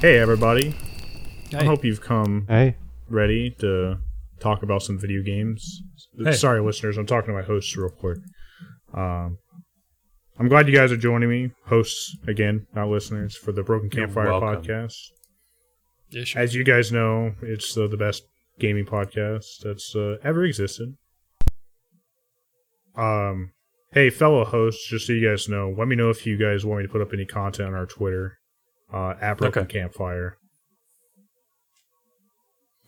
Hey, everybody. I hope you've come Hey, ready to talk about some video games. Hey. Sorry, listeners, I'm talking to my hosts real quick. Um, I'm glad you guys are joining me, hosts again, not listeners, for the Broken You're Campfire welcome. podcast. Yeah, sure. As you guys know, it's uh, the best gaming podcast that's uh, ever existed. Um, hey, fellow hosts, just so you guys know, let me know if you guys want me to put up any content on our Twitter uh, at Broken Okay. Campfire.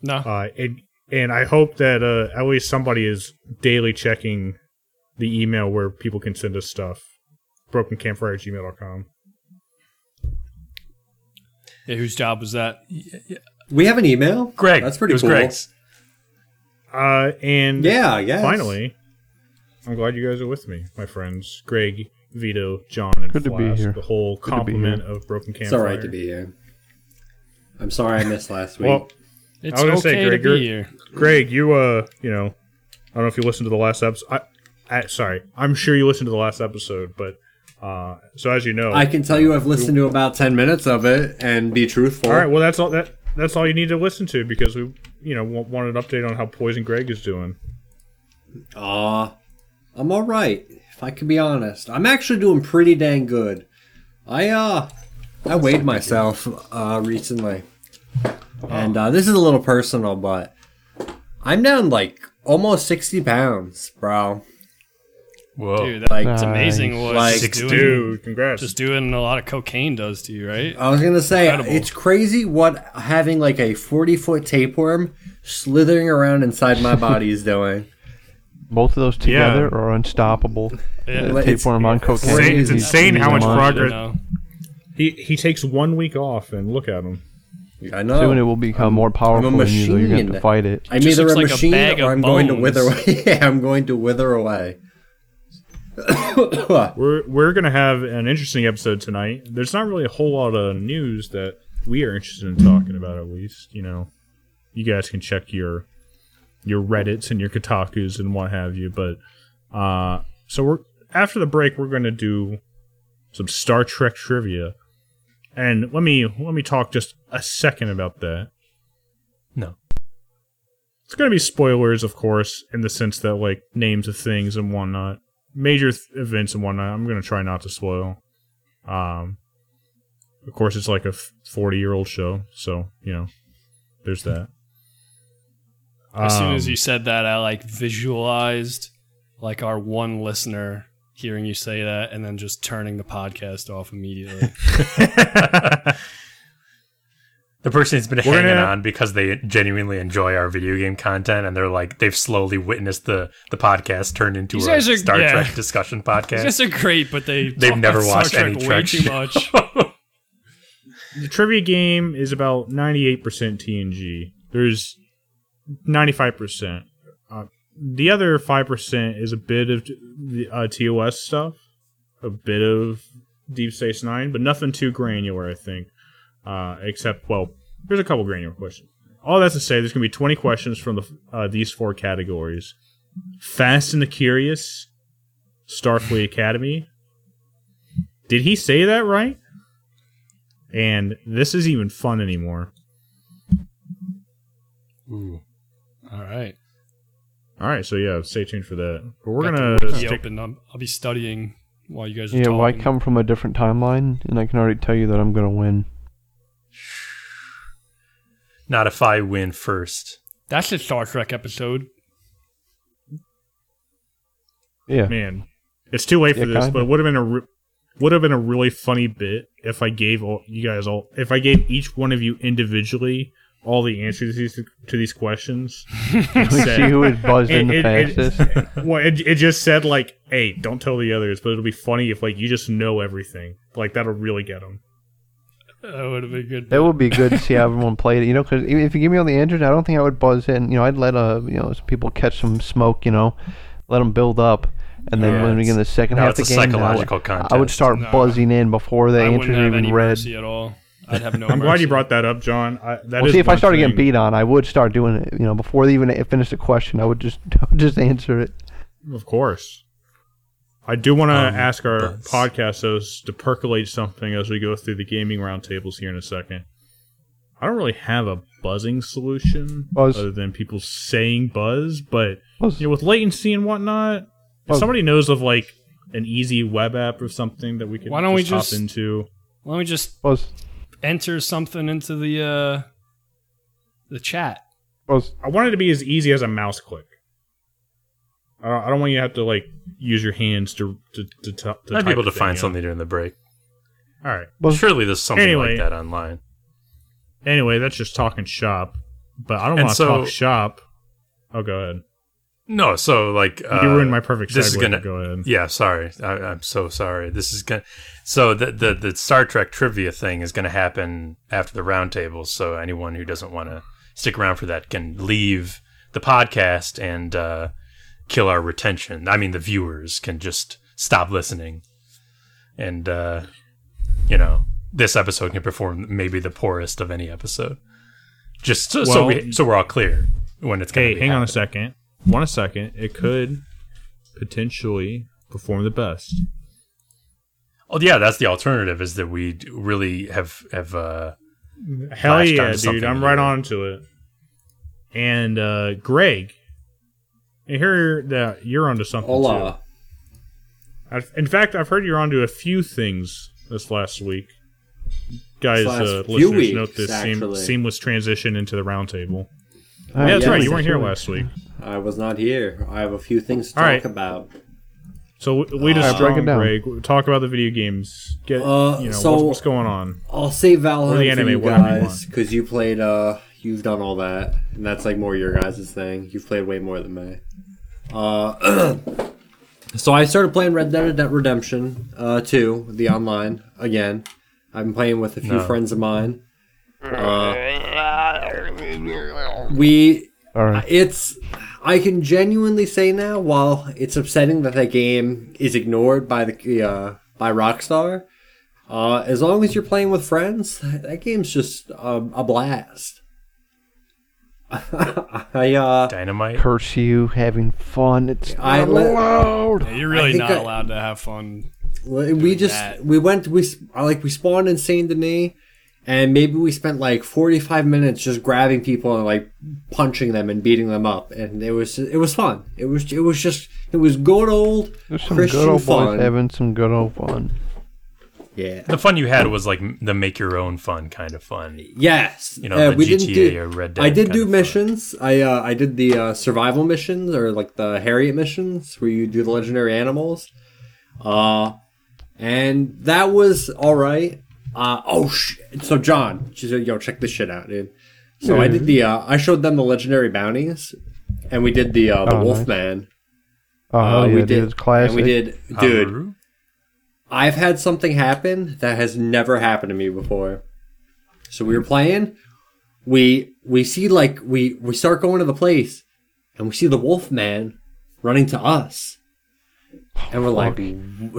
no, Uh, and, and I hope that uh, at least somebody is daily checking the email where people can send us stuff. BrokenCampfire at gmail.com. yeah, whose job was that? Yeah, yeah. We have an email. Greg. That's pretty it was cool. Greg's. Uh, and Yeah, yeah. finally, I'm glad you guys are with me, my friends. Greg, Vito, John, and Good to be here. the whole Good to be complement here. of Broken Campfire. It's all right to be here. I'm sorry I missed last week. Well, It's I was gonna okay say, to Greg, be you're- here. Greg, you uh, you know, I don't know if you listened to the last episode. I, I, sorry, I'm sure you listened to the last episode, but uh, so as you know, I can tell you I've listened to about 10 minutes of it and be truthful. All right, well that's all that that's all you need to listen to because we you know want, want an update on how Poison Greg is doing. Aw, I'm all right. If I can be honest, I'm actually doing pretty dang good. I uh, I weighed myself uh recently, and uh, this is a little personal, but I'm down like almost 60 pounds, bro. Whoa. Dude, Like- that's amazing. What Like- just doing, Dude, congrats! just doing a lot of cocaine does to you, right? I was gonna say Incredible. it's crazy what having like a 40 foot tapeworm slithering around inside my body is doing. Both of those together Yeah. are unstoppable. Yeah. Uh, It's- tapeworm on cocaine. insane- it's He's- insane how much monster. progress- You know? he he takes one week off and look at him. I know. Soon it will become more powerful than you, though. You're going to have to fight it. I'm Just either looks a like a machine bag or of I'm going to bones. wither away. yeah, I'm going to wither away. We're we're gonna have an interesting episode tonight. There's not really a whole lot of news that we are interested in talking about. At least you know, you guys can check your your Reddits and your Kotaku's and what have you. But uh, so we're after the break, we're gonna do some Star Trek trivia, and let me let me talk just a second about that. No. It's gonna be spoilers, of course, in the sense that like names of things and whatnot, major th- events and whatnot. I'm gonna try not to spoil. Um, of course, it's like a 40 year old show, so you know, there's that. As soon as Um, you said that, I like visualized like our one listener hearing you say that, and then just turning the podcast off immediately. The person has been We're hanging gonna- on because they genuinely enjoy our video game content, and they're like they've slowly witnessed the the podcast turn into a are- Star yeah. Trek discussion These podcast. guys are great, but they They've talk never about Star watched Trek any Trek too much. the trivia game is about 98% TNG. There's 95%. Uh, the other 5% is a bit of the uh, TOS stuff, a bit of Deep Space Nine, but nothing too granular, I think. Uh, except, well, there's a couple granular questions. All that's to say, there's going to be 20 questions from the uh, these four categories: Fast and the Curious, Starfleet Academy. Did he say that right? And this isn't even fun anymore. Ooh. All right. All right, so yeah, stay tuned for that. But we're Got gonna the wiki stick. open. I'm, I'll be studying while you guys are Yeah, talking. well, I come from a different timeline, and I can already tell you that I'm going to win. Not if I win first. That's a Star Trek episode. Yeah. Man, it's too late for Yeah, this, kinda. but it would have been a re- would have been a really funny bit if I gave all you guys all if I gave each one of you individually all the answers to these, to these questions. Let's see who would buzz in the It- it- it- fastest. well, it, it just said like, "Hey, don't tell the others," but it'll be funny if like you just know everything. Like that'll really get them. That would have been good. That would be good to see how everyone played it, you know, because if you give me all the answers, I don't think I would buzz in. You know, I'd let uh, you know, some people catch some smoke, you know, let them build up, and then Yeah, when we get in the second now half of the game, I would- psychological I would start No. buzzing in before the answers are even read. at all. I'd have no. I'm glad you brought that up, John. I, that Well, is see, if I one started getting beat on, I would start doing it. You know, before they even finish the question, I would just I would just answer it. Of course. I do want to Um, ask our buzz. podcast hosts to percolate something as we go through the gaming roundtables here in a second. I don't really have a buzzing solution Buzz. other than people saying buzz, but Buzz. you know, with latency and whatnot, if somebody knows of like an easy web app or something that we could Why don't we just hop just- into. Why don't we just Buzz. Enter something into the uh the chat? Buzz. I want it to be as easy as a mouse click. I don't, I don't want you to have to like use your hands to to to, t- to I'd type be able the to find thing, know? something during the break. All right. Well, Surely there's something Anyway. like that online. Anyway, that's just talking shop, but I don't want to so- talk shop. Oh, go ahead. No, so like uh, you ruined my perfect segue. this is gonna- go ahead. Yeah, sorry. I, I'm so sorry. This is gonna. So the, the the Star Trek trivia thing is going to happen after the roundtable. So anyone who doesn't want to stick around for that can leave the podcast and uh, kill our retention. I mean, the viewers can just stop listening, and uh, you know this episode can perform maybe the poorest of any episode. Just so, so we so we're all clear when it's Hey, hang on a second. One a second. It could potentially perform the best. Oh yeah, that's the alternative. Is that we d- really have have uh, Hell yeah, dude! I'm right here. on to it. And uh Greg, I hear that you're onto something Hola. too. I've, in fact, I've heard you're onto a few things this last week. Guys, last uh, few listeners, weeks, note this seam- seamless transition into the roundtable. Uh, yeah, that's yeah, right. You weren't here sure. last week, I was not here. I have a few things to All talk right. about. so w- lead us Alright, break strong, it down. Greg. Talk about the video games. Get Uh, you know so- what's, what's going on. I'll save Or the Valheim for you guys want. because you played. Uh, you've done all that, and that's like more your guys' thing. You've played way more than me. Uh, so I started playing Red Dead Redemption uh, 2, the online again. I've been playing with a few No. friends of mine. Uh, we All right. it's I can genuinely say now, while it's upsetting that that game is ignored by the uh, by Rockstar, uh, as long as you're playing with friends, that game's just um, a blast. I uh, dynamite. Curse you having fun. It's I not let- allowed. Yeah, you're really not I- allowed to have fun. we just that. we went we like we spawned in Saint Denis, and maybe we spent like 45 minutes just grabbing people and like punching them and beating them up, and it was it was fun. It was it was just it was good old There's some Christian good old fun. boys having some good old fun. yeah. The fun you had was like the make your own fun kind of fun. Yes, You know, Uh, the we GTA didn't do. or Red Dead I did do of fun. missions. I uh, I did the uh, survival missions or like the Harriet missions where you do the legendary animals. Uh, and that was all right. Uh, oh sh- so John, she said, "Yo, check this shit out, dude." So I did the. Uh, I showed them the legendary bounties, and we did the uh, the Oh, nice. Wolfman. Oh, Uh, hell yeah, we dude. did It's classic. And we did, dude. Amaru? I've had something happen that has never happened to me before. So we were playing, we we see like we we start going to the place, and we see the wolf man running to us, and we're like,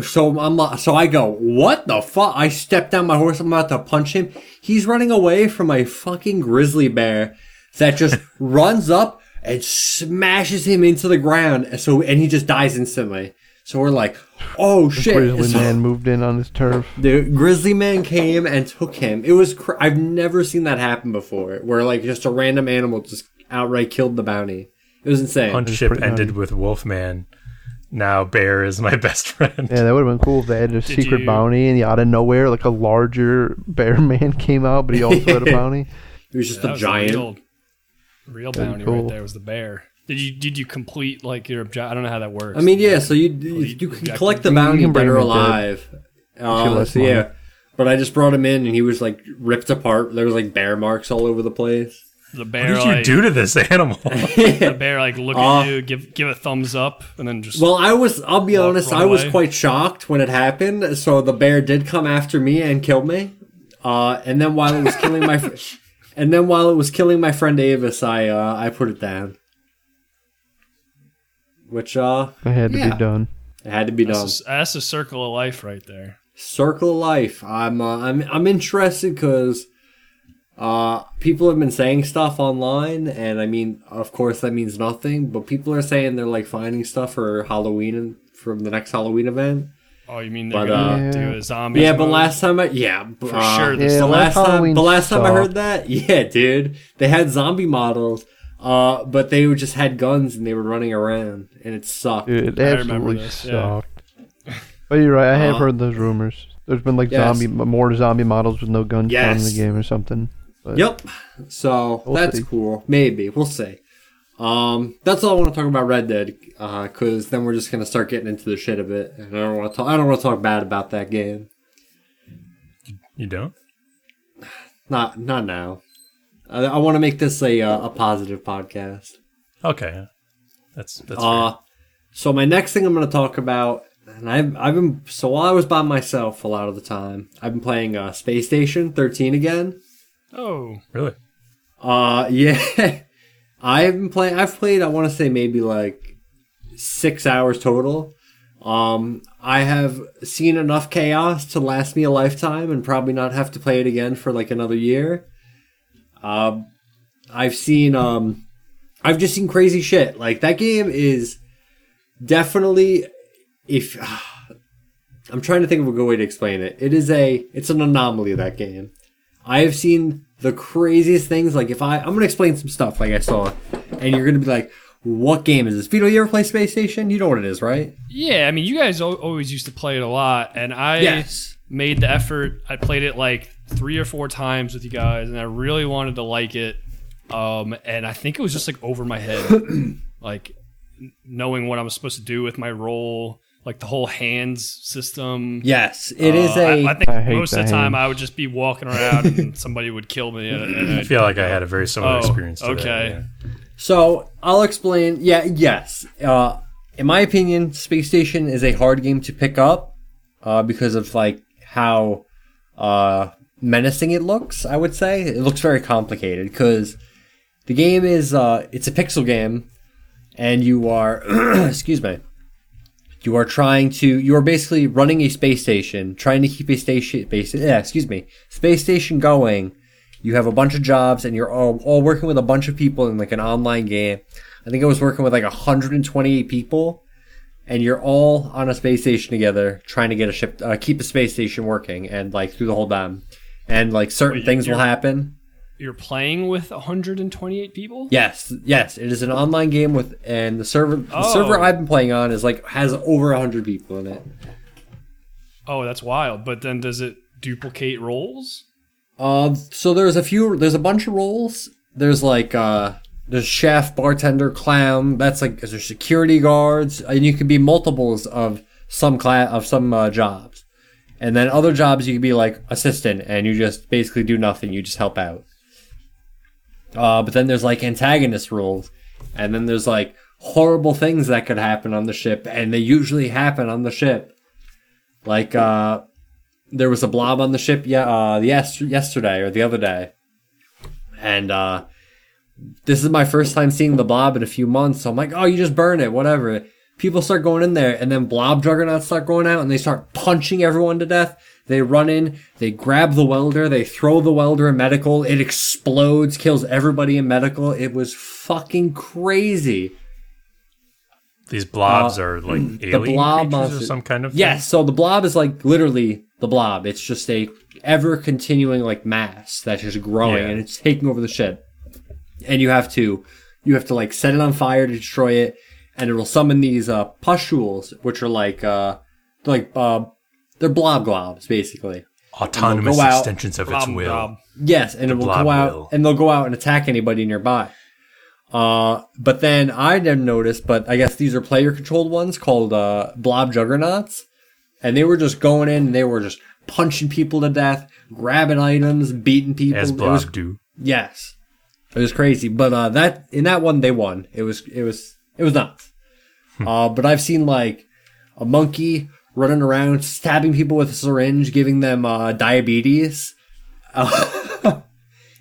so I'm like- so I go, what the fuck? I step down my horse, I'm about to punch him. He's running away from a fucking grizzly bear that just runs up and smashes him into the ground. and So and he just dies instantly. So we're like, oh shit! The Grizzly So- man moved in on his turf. the grizzly man came and took him. It was cr- I've never seen that happen before, where like just a random animal just outright killed the bounty. It was insane. Hunt It's ship ended nice. with Wolfman. Now Bear is my best friend. Yeah, that would have been cool if they had a Did secret you- bounty and out of nowhere, like a larger bear man came out, but he also had a bounty. He was just That a was giant. real, real bounty cool. right there was the bear. Did you did you complete like your objective? I don't know how that works. I mean, yeah. So you you, you- you can collect the You bounty can bring dead or him in dead. alive. Uh, less so yeah, but I just brought him in and he was like ripped apart. There was like bear marks all over the place. The What did you like do to this animal? the bear like look Uh, at you, give give a thumbs up, and then just Well, I was. I'll be Walk- honest. I was quite shocked when it happened. So the bear did come after me and kill me. Uh, and then while it was killing my, fr- and then while it was killing my friend Avis, I uh, I put it down. Which uh, It had to Yeah. be done. it had to be done. that's, a, that's a circle of life right there. Circle of life. I'm uh, I'm I'm interested because uh, people have been saying stuff online, and I mean, of course, that means nothing. But people are saying they're like finding stuff for Halloween and from the next Halloween event. Oh, you mean they're But, gonna uh, do a zombie? Yeah, but last time I yeah For uh, sure, this- Yeah, the last last time the last time I heard that yeah dude they had zombie models uh but they just had guns and they were running around and it sucked Dude, it I remember absolutely this, yeah. sucked. But you're right. I have Uh, heard those rumors. There's been like Yes. zombie, more zombie models with no guns found in the game or something. But Yep. So We'll that's see. cool. Maybe we'll see. Um, that's all I want to talk about Red Dead, because then we're just gonna start getting into the shit of it, and I don't want to talk. I don't want to talk bad about that game. You don't? Not not now. I, I want to make this a uh, a positive podcast. Okay. That's that's Uh, so my next thing I'm going to talk about, and I've I've been so while I was by myself a lot of the time, I've been playing uh, Space Station 13 again. Oh. Really? Uh, yeah. I've been playing. I've played. I want to say maybe like six hours total. Um, I have seen enough chaos to last me a lifetime, and probably not have to play it again for like another year. Um, I've seen. Um, I've just seen crazy shit. Like that game is definitely. If I'm trying to think of a good way to explain it, it is a. It's an anomaly. That game. I have seen the craziest things. Like if I, I'm gonna explain some stuff like I saw, and you're gonna be like, "What game is this?" Vito, you ever play Space Station? You know what it is, right? yeah. I mean, you guys al- always used to play it a lot, and I Yes. made the effort. I played it like three or four times with you guys, and I really wanted to like it. Um, and I think it was just like over my head, like knowing what I was supposed to do with my role, like the whole hands system. Yes, it is Uh, a. I, I think I hate most of the the time hands. I would just be walking around and somebody would kill me. And, and I feel like I had a very similar Oh, experience. To okay. That, yeah. so I'll explain. Yeah, yes. Uh, in my opinion, Space Station is a hard game to pick up uh, because of like how uh, menacing it looks. I would say it looks very complicated because the game is uh, it's a pixel game, and you are excuse me. You are trying to. You are basically running a space station, trying to keep a station. Base, yeah, excuse me, space station going. You have a bunch of jobs, and you're all, all working with a bunch of people in like an online game. I think I was working with like 128 people, and you're all on a space station together, trying to get a ship, uh, keep a space station working, and like through the whole time. And like certain things will happen. You're playing with 128 people. Yes, yes, it is an online game with, and the server, the Oh. server I've been playing on is like has over 100 people in it. Oh, that's wild. But then does it duplicate roles? Uh, so there's a few, there's a bunch of roles. There's like, uh, there's chef, bartender, clown. That's like, there's security guards, and you can be multiples of some class of some uh, jobs. And then other jobs you can be like assistant, and you just basically do nothing. You just help out. Uh, but then there's like antagonist rules, and then there's like horrible things that could happen on the ship, and they usually happen on the ship. Like, uh, there was a blob on the ship yeah uh yes yesterday or the other day. And uh this is my first time seeing the blob in a few months so i'm like oh you just burn it whatever. People start going in there and then blob juggernauts start going out and they start punching everyone to death they run in they grab the welder they throw the welder in medical it explodes kills everybody in medical it was fucking crazy These blobs Uh, are like alien blob creatures monster- or some kind of thing? Yes, so the blob is like literally the blob. It's just a ever continuing like mass that's just growing Yeah. and it's taking over the ship. And you have to you have to like set it on fire to destroy it, and it will summon these uh pustules, which are like uh like uh they're blob globs basically. Autonomous out- extensions of its will. blob. Yes, and it will go out will. and they'll go out and attack anybody nearby. Uh, but then I didn't notice, but I guess these are player controlled ones called uh, blob juggernauts, and they were just going in and they were just punching people to death, grabbing items, beating people. As It blob was do. yes, it was crazy. But uh, that in that one they won. It was it was it was nuts. uh, but I've seen like a monkey running around stabbing people with a syringe, giving them uh, diabetes. Uh,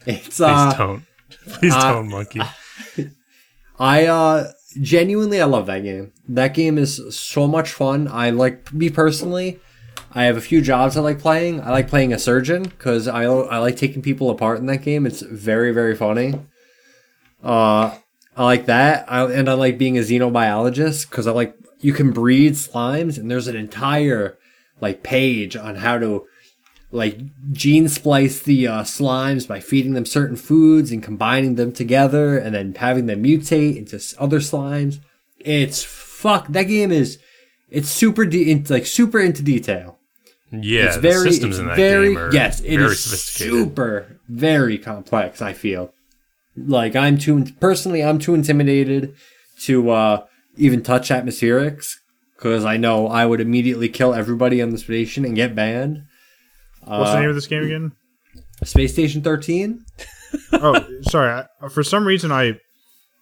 it's Please uh, don't. Please uh, don't, monkey. I uh genuinely I love that game. That game is so much fun. I like me personally. I have a few jobs I like playing. I like playing a surgeon because I I like taking people apart in that game. It's very very funny. Uh, I like that. I, and I like being a xenobiologist because I like you can breed slimes and there's an entire like page on how to like gene splice the uh, slimes by feeding them certain foods and combining them together and then having them mutate into other slimes. It's fuck. That game is it's super de- it's like super into detail. Yeah, it's very systems it's in that very game are yes, it very is sophisticated. super very complex. I feel like I'm too personally I'm too intimidated to uh, even touch atmospherics because I know I would immediately kill everybody on the station and get banned. What's Uh, the name of this game again? Space Station 13. oh, sorry. I, for some reason, I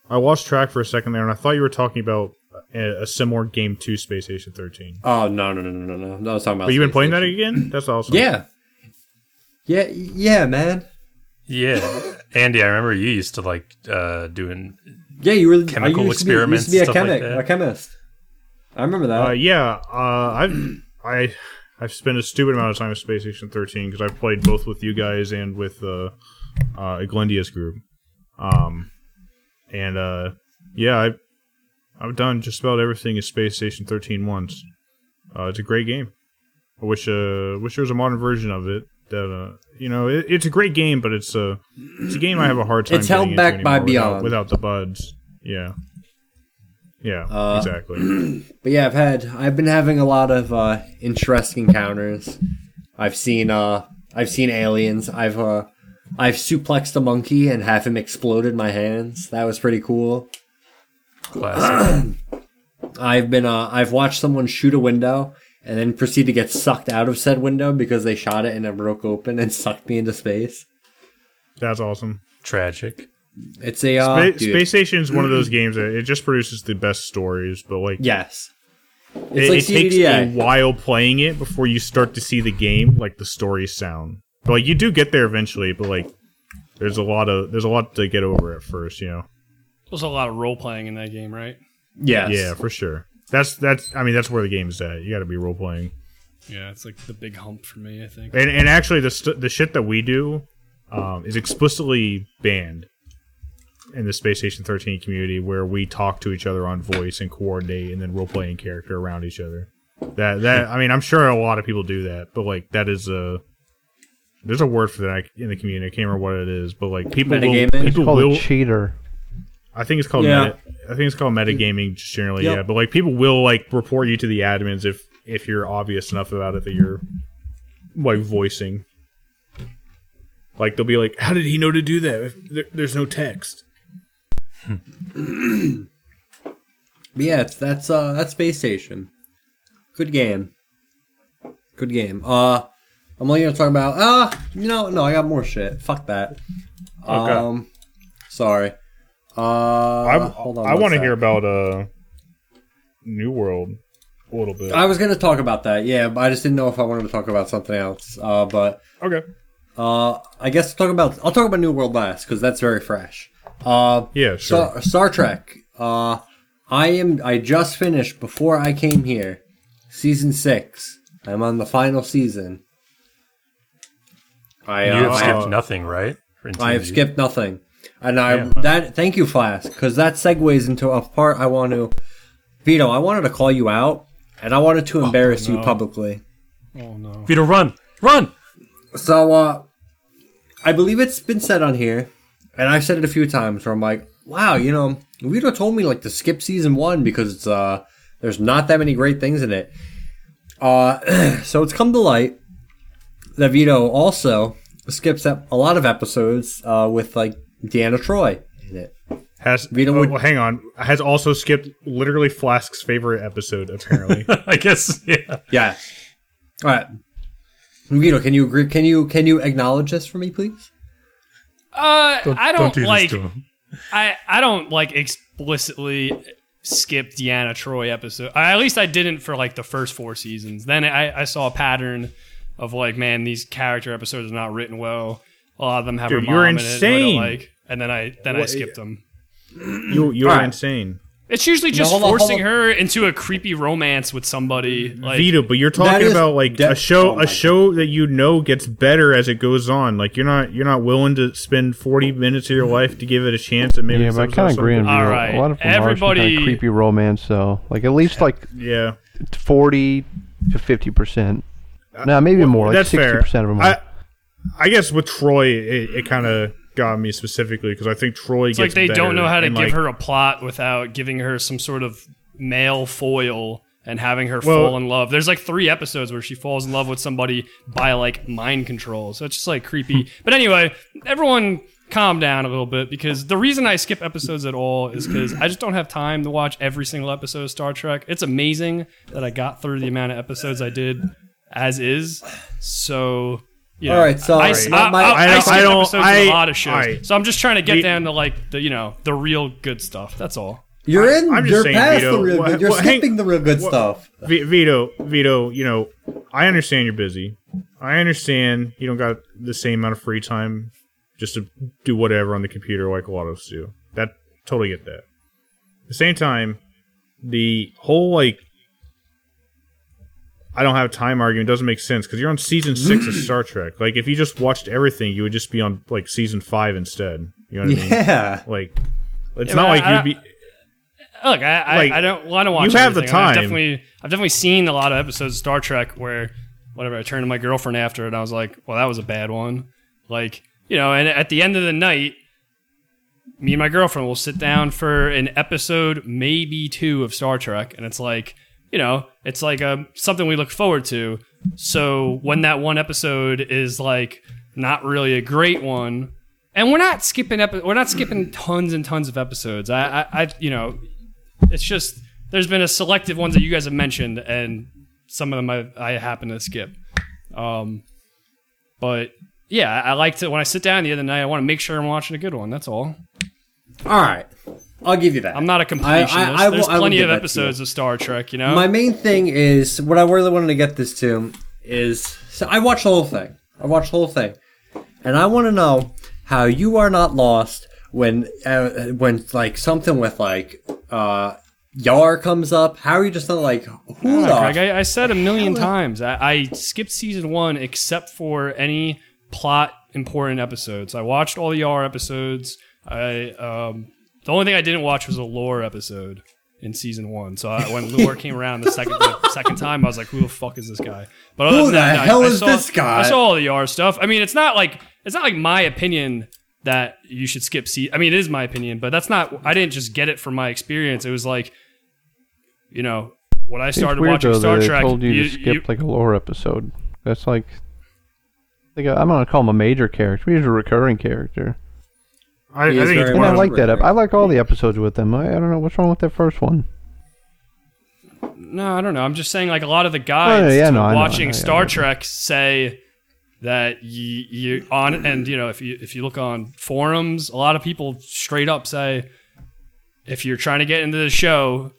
I lost track for a second there, and I thought you were talking about a, a similar game to Space Station 13. Oh no no no no no no! no I was talking about. But you've been Space playing that again? That's awesome. Yeah. Yeah yeah man. Yeah, Andy, I remember you used to like uh, doing. Yeah, you were Chemical used to be- experiments, Used to be a like a chemist. I remember that. Uh, yeah. Uh, I've I I've spent a stupid amount of time with Space Station 13 because I've played both with you guys and with uh, uh, group. Um, and uh, yeah, I I've done just about everything in Space Station 13 once. Uh, it's a great game. I wish uh wish there was a modern version of it. That uh, you know, it, it's a great game, but it's a it's a game I have a hard time. It's held back by anymore without- Beyond. without the buds. Yeah. Yeah, Uh, exactly. But yeah, I've had I've been having a lot of uh, interesting encounters. I've seen uh I've seen aliens. I've uh I've suplexed a monkey and have him explode in my hands. That was pretty cool. Classic. I've been uh I've watched someone shoot a window and then proceed to get sucked out of said window because they shot it and it broke open and sucked me into space. That's awesome. Tragic. It's a uh, Spa- dude, Space Station is one of those games that it just produces the best stories, but like yes. it, like it takes a while playing it before you start to see the game, like the stories sound. But like you do get there eventually, but like there's a lot of there's a lot to get over at first, you know. There's a lot of role playing in that game, right? Yes. Yeah, for sure. That's that's I mean that's where the game's at. You got to be role playing. Yeah, it's like the big hump for me. I think. And and actually the st- the shit that we do um, is explicitly banned in the Space Station 13 community where we talk to each other on voice and coordinate and then role playing character around each other. That that I mean I'm sure a lot of people do that, but like that is a there's a word for that in the community. I can't remember what it is, but like people will, Metagaming? It's people called will a cheater. I think it's called Yeah. meta, I think it's called metagaming just generally, Yep. yeah. But like people will like report you to the admins if if you're obvious enough about it that you're like voicing. Like they'll be like, "How did he know to do that? If there, there's no text." Yeah, it's, that's uh that's Space Station. Good game. Good game. Uh I'm only gonna talk about uh you know no I got more shit. Fuck that. Okay. Um sorry. Uh I hold on I want to hear about uh New World a little bit. I was gonna talk about that, yeah, but I just didn't know if I wanted to talk about something else. Uh but okay. uh I guess I'll talk about I'll talk about New World last because that's very fresh. Uh Yeah, sure. Star, Star Trek. Uh, I am. I just finished before I came here, season six. I'm on the final season. I You uh, have skipped uh, nothing, right? For I have skipped nothing, and I Yeah. that thank you, Flask, because that segues into a part I want to. Vito, I wanted to call you out, and I wanted to embarrass you no. publicly. Oh no. Vito, run, run. So, uh, I believe it's been said on here, and I've said it a few times where I'm like, wow, you know, Vito told me like to skip season one because it's, uh, there's not that many great things in it. Uh, so it's come to light that Vito also skips ep- a lot of episodes, uh, with like Deanna Troi in it. Has Vito oh, would- well, hang on. Has also skipped literally Flask's favorite episode apparently. I guess. Yeah. Yeah. All right. Vito, can you agree? Can you can you acknowledge this for me, please? Uh, I don't, do this like. I I don't like explicitly skip Deanna Troi episode. I, at least I didn't for like the first four seasons. Then I, I saw a pattern of like, man, these character episodes are not written well. A lot of them have Dude, her you're mom in it, who insane. like, and then I then I skipped them. you you're Alright. insane. It's usually just hold on, hold forcing on. her into a creepy romance with somebody. Like, Vito, but you're talking about like de- a show oh a show that you know gets better as it goes on. Like you're not you're not willing to spend 40 minutes of your life to give it a chance at maybe Yeah, but I kind of agree on All Vito. A lot of them are Everybody- kind of creepy romance, though. Like at least like Yeah. forty to fifty percent. No, maybe more. Like that's sixty fair. percent of them. I, Are. I guess with Troi, it, it kind of got me specifically because I think Troi It's gets like they don't know how to give like, her a plot without giving her some sort of male foil and having her Well- fall in love. There's like three episodes where she falls in love with somebody by like mind control. So it's just like creepy. Hmm. but anyway, everyone calm down a little bit because the reason I skip episodes at all is because I just don't have time to watch every single episode of Star Trek. It's amazing that I got through the amount of episodes I did as is. So. You know, All right, so- I, Right. I, I, I, I skip I don't- episodes of I- a lot of shows, alright. so I'm just trying to get The- down to like the you know the real good stuff. That's all. You're in. I'm just you're saying, past Vito, the real what- good. You're what- hang- skipping the real good what- stuff. Vito, Vito, you know, I understand you're busy. I understand you don't got the same amount of free time just to do whatever on the computer like a lot of us do. That totally get that. At the same time, the whole like I don't have time argument doesn't make sense because you're on season six of Star Trek. Like if you just watched everything, you would just be on like season five instead. You know what I mean? Yeah. Like it's Yeah, not but like I- you'd be. Look, I, I, Like, I don't want to watch. you have the everything. I've time. definitely, I've definitely seen a lot of episodes of Star Trek where, whatever, I turned to my girlfriend after, and I was like, "Well, that was a bad one." Like, you know, and at the end of the night, me and my girlfriend will sit down for an episode, maybe two, of Star Trek, and it's like, you know, it's like um, something we look forward to. So when that one episode is like not really a great one, and we're not skipping epi- we're not skipping tons and tons of episodes. I, I, I, you know, it's just there's been a selective ones that you guys have mentioned, and some of them I, I happen to skip. Um, but yeah, I like to when I sit down the other night, I want to make sure I'm watching a good one. That's all. All right. I'll give you that. I'm not a completionist. I There's I will plenty of that to you. episodes of Star Trek, you know. My main thing is what I really wanted to get this to is so I watched the whole thing. I watched the whole thing, and I want to know how you are not lost when uh, when like something with like uh Yar comes up. How are you just not like who the Greg, I, I said a million times. I, I skipped season one except for any plot important episodes. I watched all the Yar episodes. I um, the only thing I didn't watch was a lore episode in season one. So I, when lore came around the second the second time, I was like, "Who the fuck is this guy?" But other Who than the that, I- hell I is saw- this guy? I saw all the Yar stuff. I mean, it's not like it's not like my opinion that you should skip season. I mean, it is my opinion, but that's not. I didn't just get it from my experience. It was like, you know, when I started weird watching though Star that Trek, they told you, you- to skip you- like a lore episode. That's like, like a, I'm gonna call him a major character. He's a recurring character, I, I think it's and I like that. ep- I like all the episodes with them. I, I don't know what's wrong with that first one. No, I don't know. I'm just saying, like a lot of the guys Oh, yeah, no, I know, watching know, Star yeah. Trek say that you, you on and you know if you if you look on forums, a lot of people straight up say if you're trying to get into the show,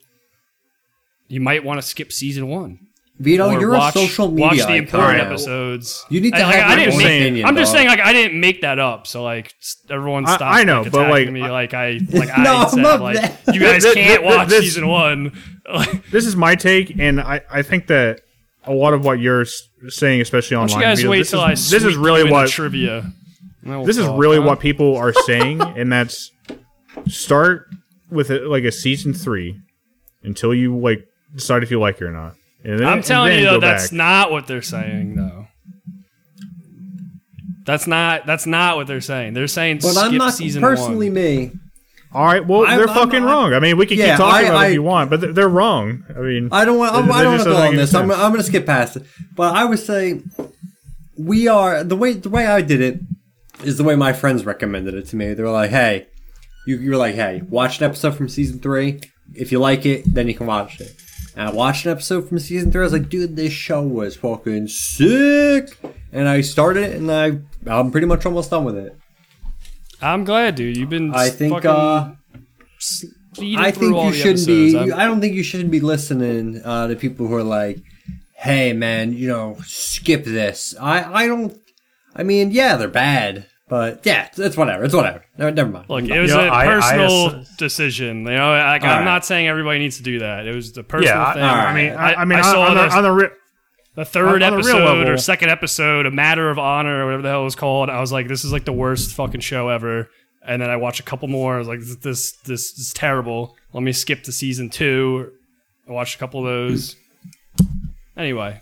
you might want to skip season one. Vito, or you're watch, a social media watch the important now. episodes. You need to And, like, have I your didn't own make, opinion, I'm just dog. saying, like I didn't make that up. So like s- everyone I- stopped. I know, like, but, like, me I- like I like I No, said not like that. you guys Th- th- can't th- watch this- season one. this is my take, and I, I think that a lot of what you're saying, especially Why online, you guys Vito, wait this till is, I this is really you what trivia. And then we'll this is really what people are saying, and that's start with a, like a season three until you like decide if you like it or not. And then, I'm and telling then you though, that's back. not what they're saying though. That's not that's not what they're saying. They're saying But skip I'm not season personally one. me. All right, well, I'm- they're I'm- fucking I'm- wrong. I mean, we can Yeah, keep talking I- about it if you want, but they're, they're wrong. I mean, I don't want. That- I don't want just to go on make this. I'm. I'm going to skip past it. But I would say we are the way the way I did it is the way my friends recommended it to me. They were like, "Hey, you you were like, hey, watch an episode from season three. If you like it, then you can watch it." And I watched an episode from season three. I was like, "Dude, this show was fucking sick." And I started it, and I I'm pretty much almost done with it. I'm glad, dude. You've been I think, fucking uh, I think you shouldn't be. I'm- I don't think you shouldn't be listening uh, to people who are like, "Hey, man, you know, skip this." I I don't. I mean, yeah, they're bad, but yeah, it's, it's whatever. It's whatever. No, never mind. Look, it was You know, a I- I personal ass- decision. You know, like, I'm right. not saying everybody needs to do that. It was the personal Yeah, thing. all right. I mean, I, I- I mean, I on- saw on, the, this- on the re- the third On- on the episode or second episode, A Matter of Honor or whatever the hell it was called, I was like, this is like the worst fucking show ever. And then I watched a couple more. I was like, this this this is terrible. Let me skip to season two. I watched a couple of those. Anyway,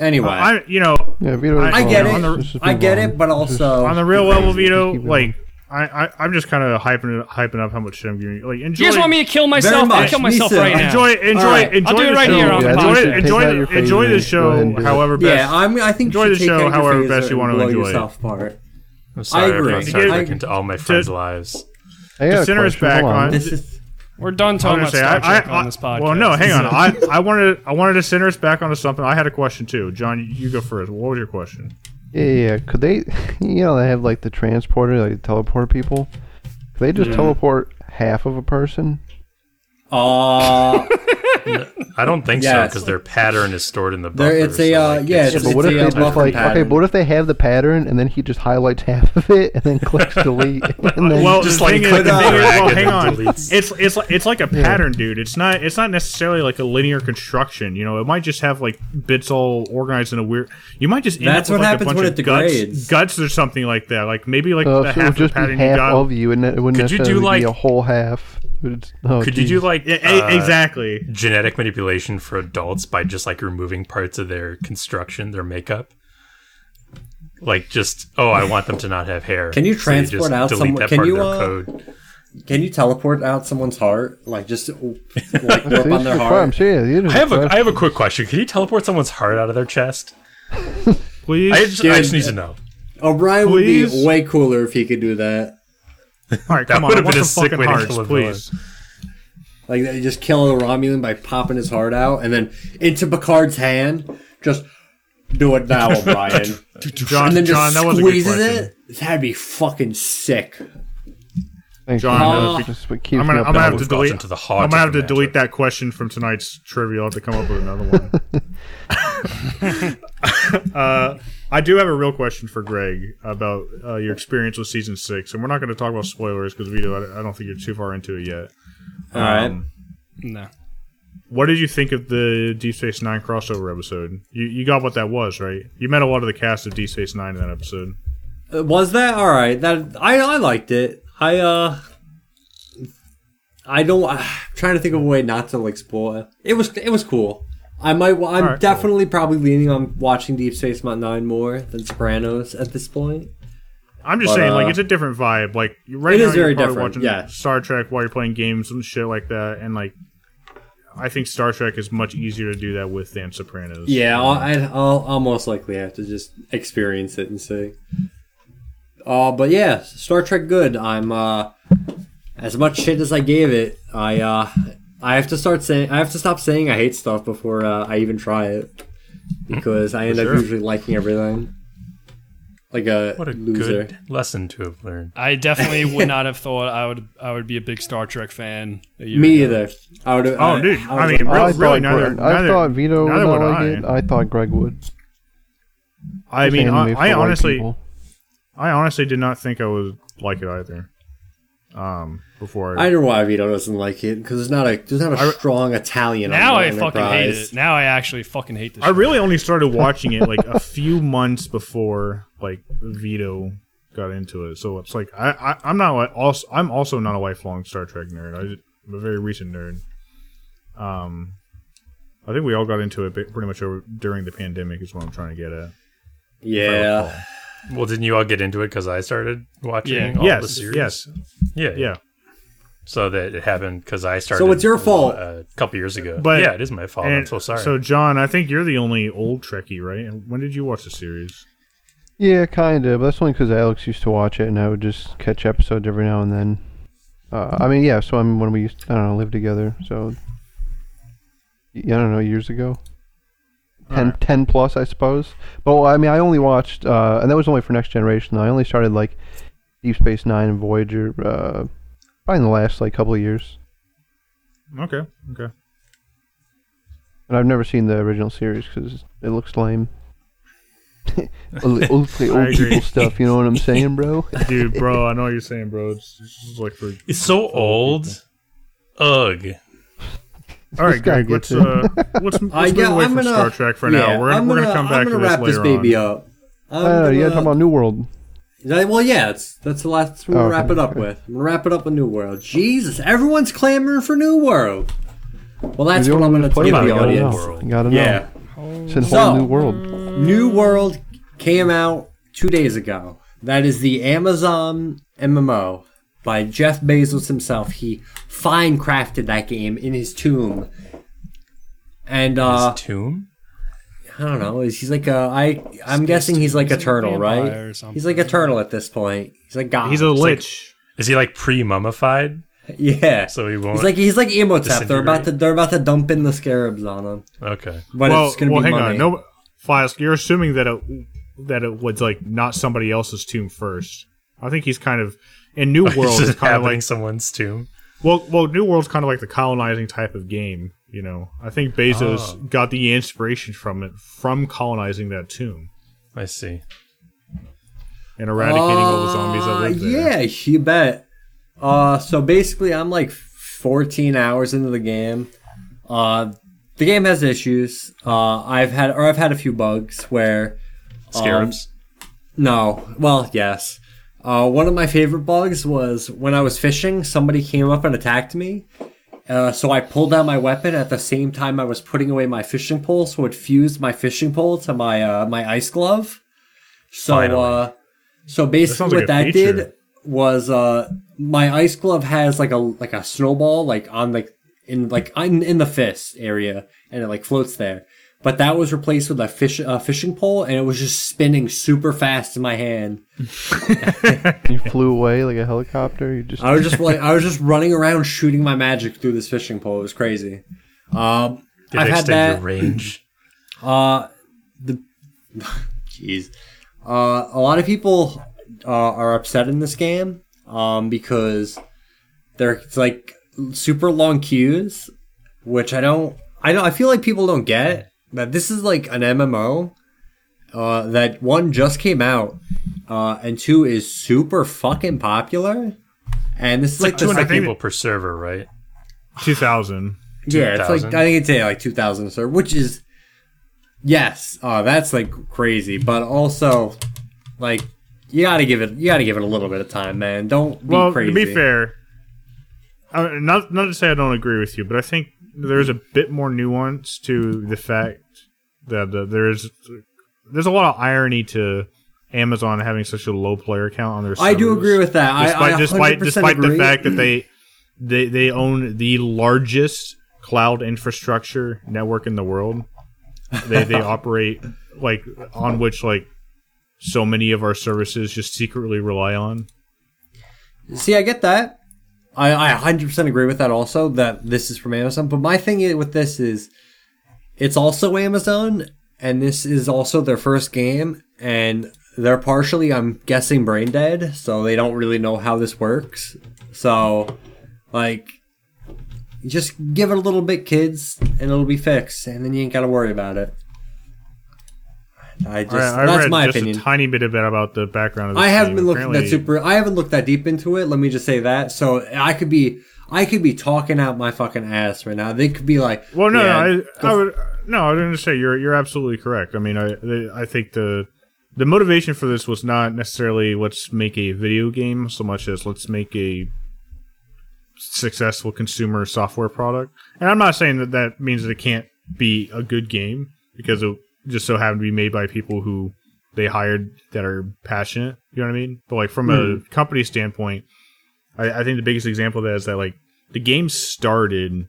Anyway, I you know Yeah, Vito. I I get it. the- I get on. it, but also on the real level, Vito, like I, I I'm just kind of hyping it, hyping up how much shit I'm giving you. Like enjoy. You guys want me to kill myself? I'll kill myself too. right now. Enjoy, enjoy, right. enjoy I'll do the it right show. here on the enjoy, podcast. it- Take enjoy, the- enjoy the phaser. Go ahead and show. do it. However, best. yeah, I mean, I think Enjoy the show however best you wanna blow enjoy it. yourself apart. I'm sorry, I agree. brought Star I- Trek into all my friends' lives. I To center us back on- This is We're done talking about gonna Star say, Trek I, I, on this podcast. well, no, hang on. I, I wanted, I wanted to center us back onto something. I had a question too. John, you- you go first. What was your question? Yeah, yeah, yeah. Could they, you know, they have like the transporter, like teleport people. Could they just teleport half of a person? uh I don't think so because their pattern is stored in the buffer. There- it's a, so, uh, like, yeah, it's it's But just- what if a, they just buffer like, okay, pattern. but what if they have the pattern and then he just highlights half of it and then clicks delete and then Well, Just like click the and is- drag well, hang on. deletes. It's it's like it's like a pattern, dude. It's not it's not necessarily like a linear construction. You know, it might just have like bits all organized in a weird. You might just end That's up with what like happens a bunch when of it degrades. guts, guts or something like that. Like maybe like uh, the so half of just be pattern you half got. of you and it wouldn't Could you do, necessarily be like- a whole half. It would- oh, Could you do like Yeah, uh, exactly. genetic manipulation for adults by just like removing parts of their construction, their makeup? Like just oh, I want them to not have hair. Can you So transport out someone- can you, of uh, code? Can you teleport out someone's heart? Like just like warp on their heart? what I'm saying. You I just have a press- I have a quick question. Can you teleport someone's heart out of their chest? Please. I just, I just need to know. O'Brien would be way cooler if he could do that. All right, that come on. would've I want been a some sick fucking way to hearts, kill please. Like you just kill a Romulan by popping his heart out, and then into Picard's hand, just do it now, O'Brien. John, and then just John, that was a good squeezes it. That'd be fucking sick. Thank John, you. that was- That's what keeps I'm gonna, I'm gonna have to delete. to the heart I'm gonna have to the delete matter. that question from tonight's trivia. I'll have to come up with another one. uh, I do have a real question for Greg about uh, your experience with season six, and we're not going to talk about spoilers because Vito, I, I don't think you're too far into it yet. All right. Um, No. What did you think of the Deep Space Nine crossover episode? You you got what that was, right? You met a lot of the cast of Deep Space Nine in that episode. Uh, Was that all right? That I I liked it. I uh, I don't. I'm trying to think of a way not to like spoil. It was it was cool. I might. I'm cool. definitely probably leaning on watching Deep Space Nine more than Sopranos at this point. I'm just But, saying, like uh, it's a different vibe. Like right it now, you're probably different, watching yeah. Star Trek while you're playing games and shit like that, and like I think Star Trek is much easier to do that with than Sopranos. Yeah, I'll, I'll I'll most likely have to just experience it and see. Uh, but yeah, Star Trek good. I'm uh, as much shit as I gave it. I uh, I have to start saying I have to stop saying I hate stuff before uh, I even try it because I end sure. up usually liking everything. Like a, What a loser. good lesson to have learned. I definitely would not have thought I would I would be a big Star Trek fan. Me ago. either. I would. Oh, dude. I was mean, like, real- I really, thought neither- Greg, I neither- thought Vito would neither not would like I. it. I thought Greg would. I mean, I, I honestly, people. I honestly did not think I would like it either. Um, before I don't know why Vito doesn't like it because it's not a there's not a I- strong Italian. Now on I the fucking hate it. Now I actually fucking hate this. I show. really only started watching it like a few months before like Vito got into it. So it's like I, I I'm not like also I'm also not a lifelong Star Trek nerd. I, I'm a very recent nerd. Um, I think we all got into it pretty much over, during the pandemic. Is what I'm trying to get at. Yeah. Well, didn't you all get into it because I started watching Yeah. all the series? yes, Yeah, yeah. So that it happened because I started. So it's your fault. uh, a couple years ago. But- yeah, it is my fault. I'm so sorry. So John, I think you're the only old Trekkie, right? And when did you watch the series? Yeah, kind of. But that's only because Alex used to watch it, and I would just catch episodes every now and then. Uh, I mean, yeah. So I mean, when we used, I don't know, lived together. So yeah, I don't know, years ago. 10, Alright. 10 plus, I suppose. But well, I mean, I only watched, uh, and that was only for Next Generation. I only started like Deep Space Nine and Voyager, uh, probably in the last like couple of years. Okay, okay. And I've never seen the original series because it looks lame. old old, I old agree. people stuff, you know what I'm saying, bro? Dude, bro, I know what you're saying, bro. It's, it's just like for it's so old. Ugh. All right, guy Greg. Let's uh, let's, let's I move get, away I'm from gonna, Star Trek for yeah, now. We're, I'm we're gonna, gonna come back I'm to gonna this wrap this later baby on. up. I'm Uh, gonna- you gotta talk about New World. Yeah, well, yeah, it's, that's the last. That's what we'll Oh, wrap it up okay. with. I'm gonna wrap it up with New World. Jesus, everyone's clamoring for New World. Well, that's You're what I'm gonna one tell who the it. audience. audience. World. You gotta know. Yeah, It's a whole So- new world. New World came out two days ago. That is the Amazon MMO by Jeff Bezos himself. He fine crafted that game in his tomb. And uh His tomb? I don't know. He's like a I I'm guessing he's like a eternal, vampire right? He's like eternal at this point. He's like God. He's a lich. Is he like pre mummified? yeah. So he won't. He's like he's like Imhotep. They're about to they're about to dump in the scarabs on him. okay. But well, it's gonna well, be hang money. on. No, Flask, you're assuming that it that it was like not somebody else's tomb first. I think he's kind of in New World. is kind of like someone's tomb. well, well, New World's kind of like the colonizing type of game. You know, I think Bezos Oh. got the inspiration from it from colonizing that tomb I see. and eradicating all the zombies that Uh, live there. Yeah, you bet. Uh, so basically, I'm like 14 hours into the game. Uh, the game has issues. Uh, I've had or I've had a few bugs where Scarabs. no, well, yes. Uh, one of my favorite bugs was when I was fishing. Somebody came up and attacked me. Uh, so I pulled out my weapon at the same time I was putting away my fishing pole, so it fused my fishing pole to my uh, my ice glove. So uh, so basically what like a that feature. did was uh, my ice glove has like a like a snowball like on like in like in, in the fist area, and it like floats there. But that was replaced with a fish a fishing pole, and it was just spinning super fast in my hand. You flew away like a helicopter. You just I was just like I was just running around shooting my magic through this fishing pole. It was crazy. Um, Did I've they had extend that. your range? Uh, the jeez, uh, a lot of people uh, are upset in this game um, because there's like super long queues, which I don't. I don't. I feel like people don't get that this is like an MMO uh, that one just came out uh, and two is super fucking popular. And this is It's like like, 200 second- people per server, right? two thousand. yeah, it's like I think it's say like two thousand, sir, which is yes, uh, that's like crazy, but also like you gotta give it you gotta give it a little bit of time, man. Don't be Well, crazy. to be fair, uh, not not to say I don't agree with you, but I think there's a bit more nuance to the fact that uh, there's there's a lot of irony to Amazon having such a low player count on their. I do agree with that. despite I, I despite 100% despite the agree. fact that they they they own the largest cloud infrastructure network in the world. They they operate like on which like so many of our services just secretly rely on. See, I get that. I, I 100% agree with that also, that this is from Amazon. But my thing with this is, it's also Amazon, and this is also their first game, and they're partially, I'm guessing, brain dead, so they don't really know how this works. So, like, just give it a little bit, kids, and it'll be fixed, and then you ain't got to worry about it. I just, I, I that's read my just opinion. a tiny bit of about, about the background of I haven't been looking Apparently- that super. I haven't looked that deep into it. Let me just say that. So I could be, I could be talking out my fucking ass right now. They could be like, Well, no, yeah, no, I, I would no. I was going to say you're you're absolutely correct. I mean, I the- I think the the motivation for this was not necessarily let's make a video game so much as let's make a successful consumer software product. And I'm not saying that that means that it can't be a good game because it just so happened to be made by people who they hired that are passionate. You know what I mean? But like from a company standpoint, I, I think the biggest example of that is that like the game started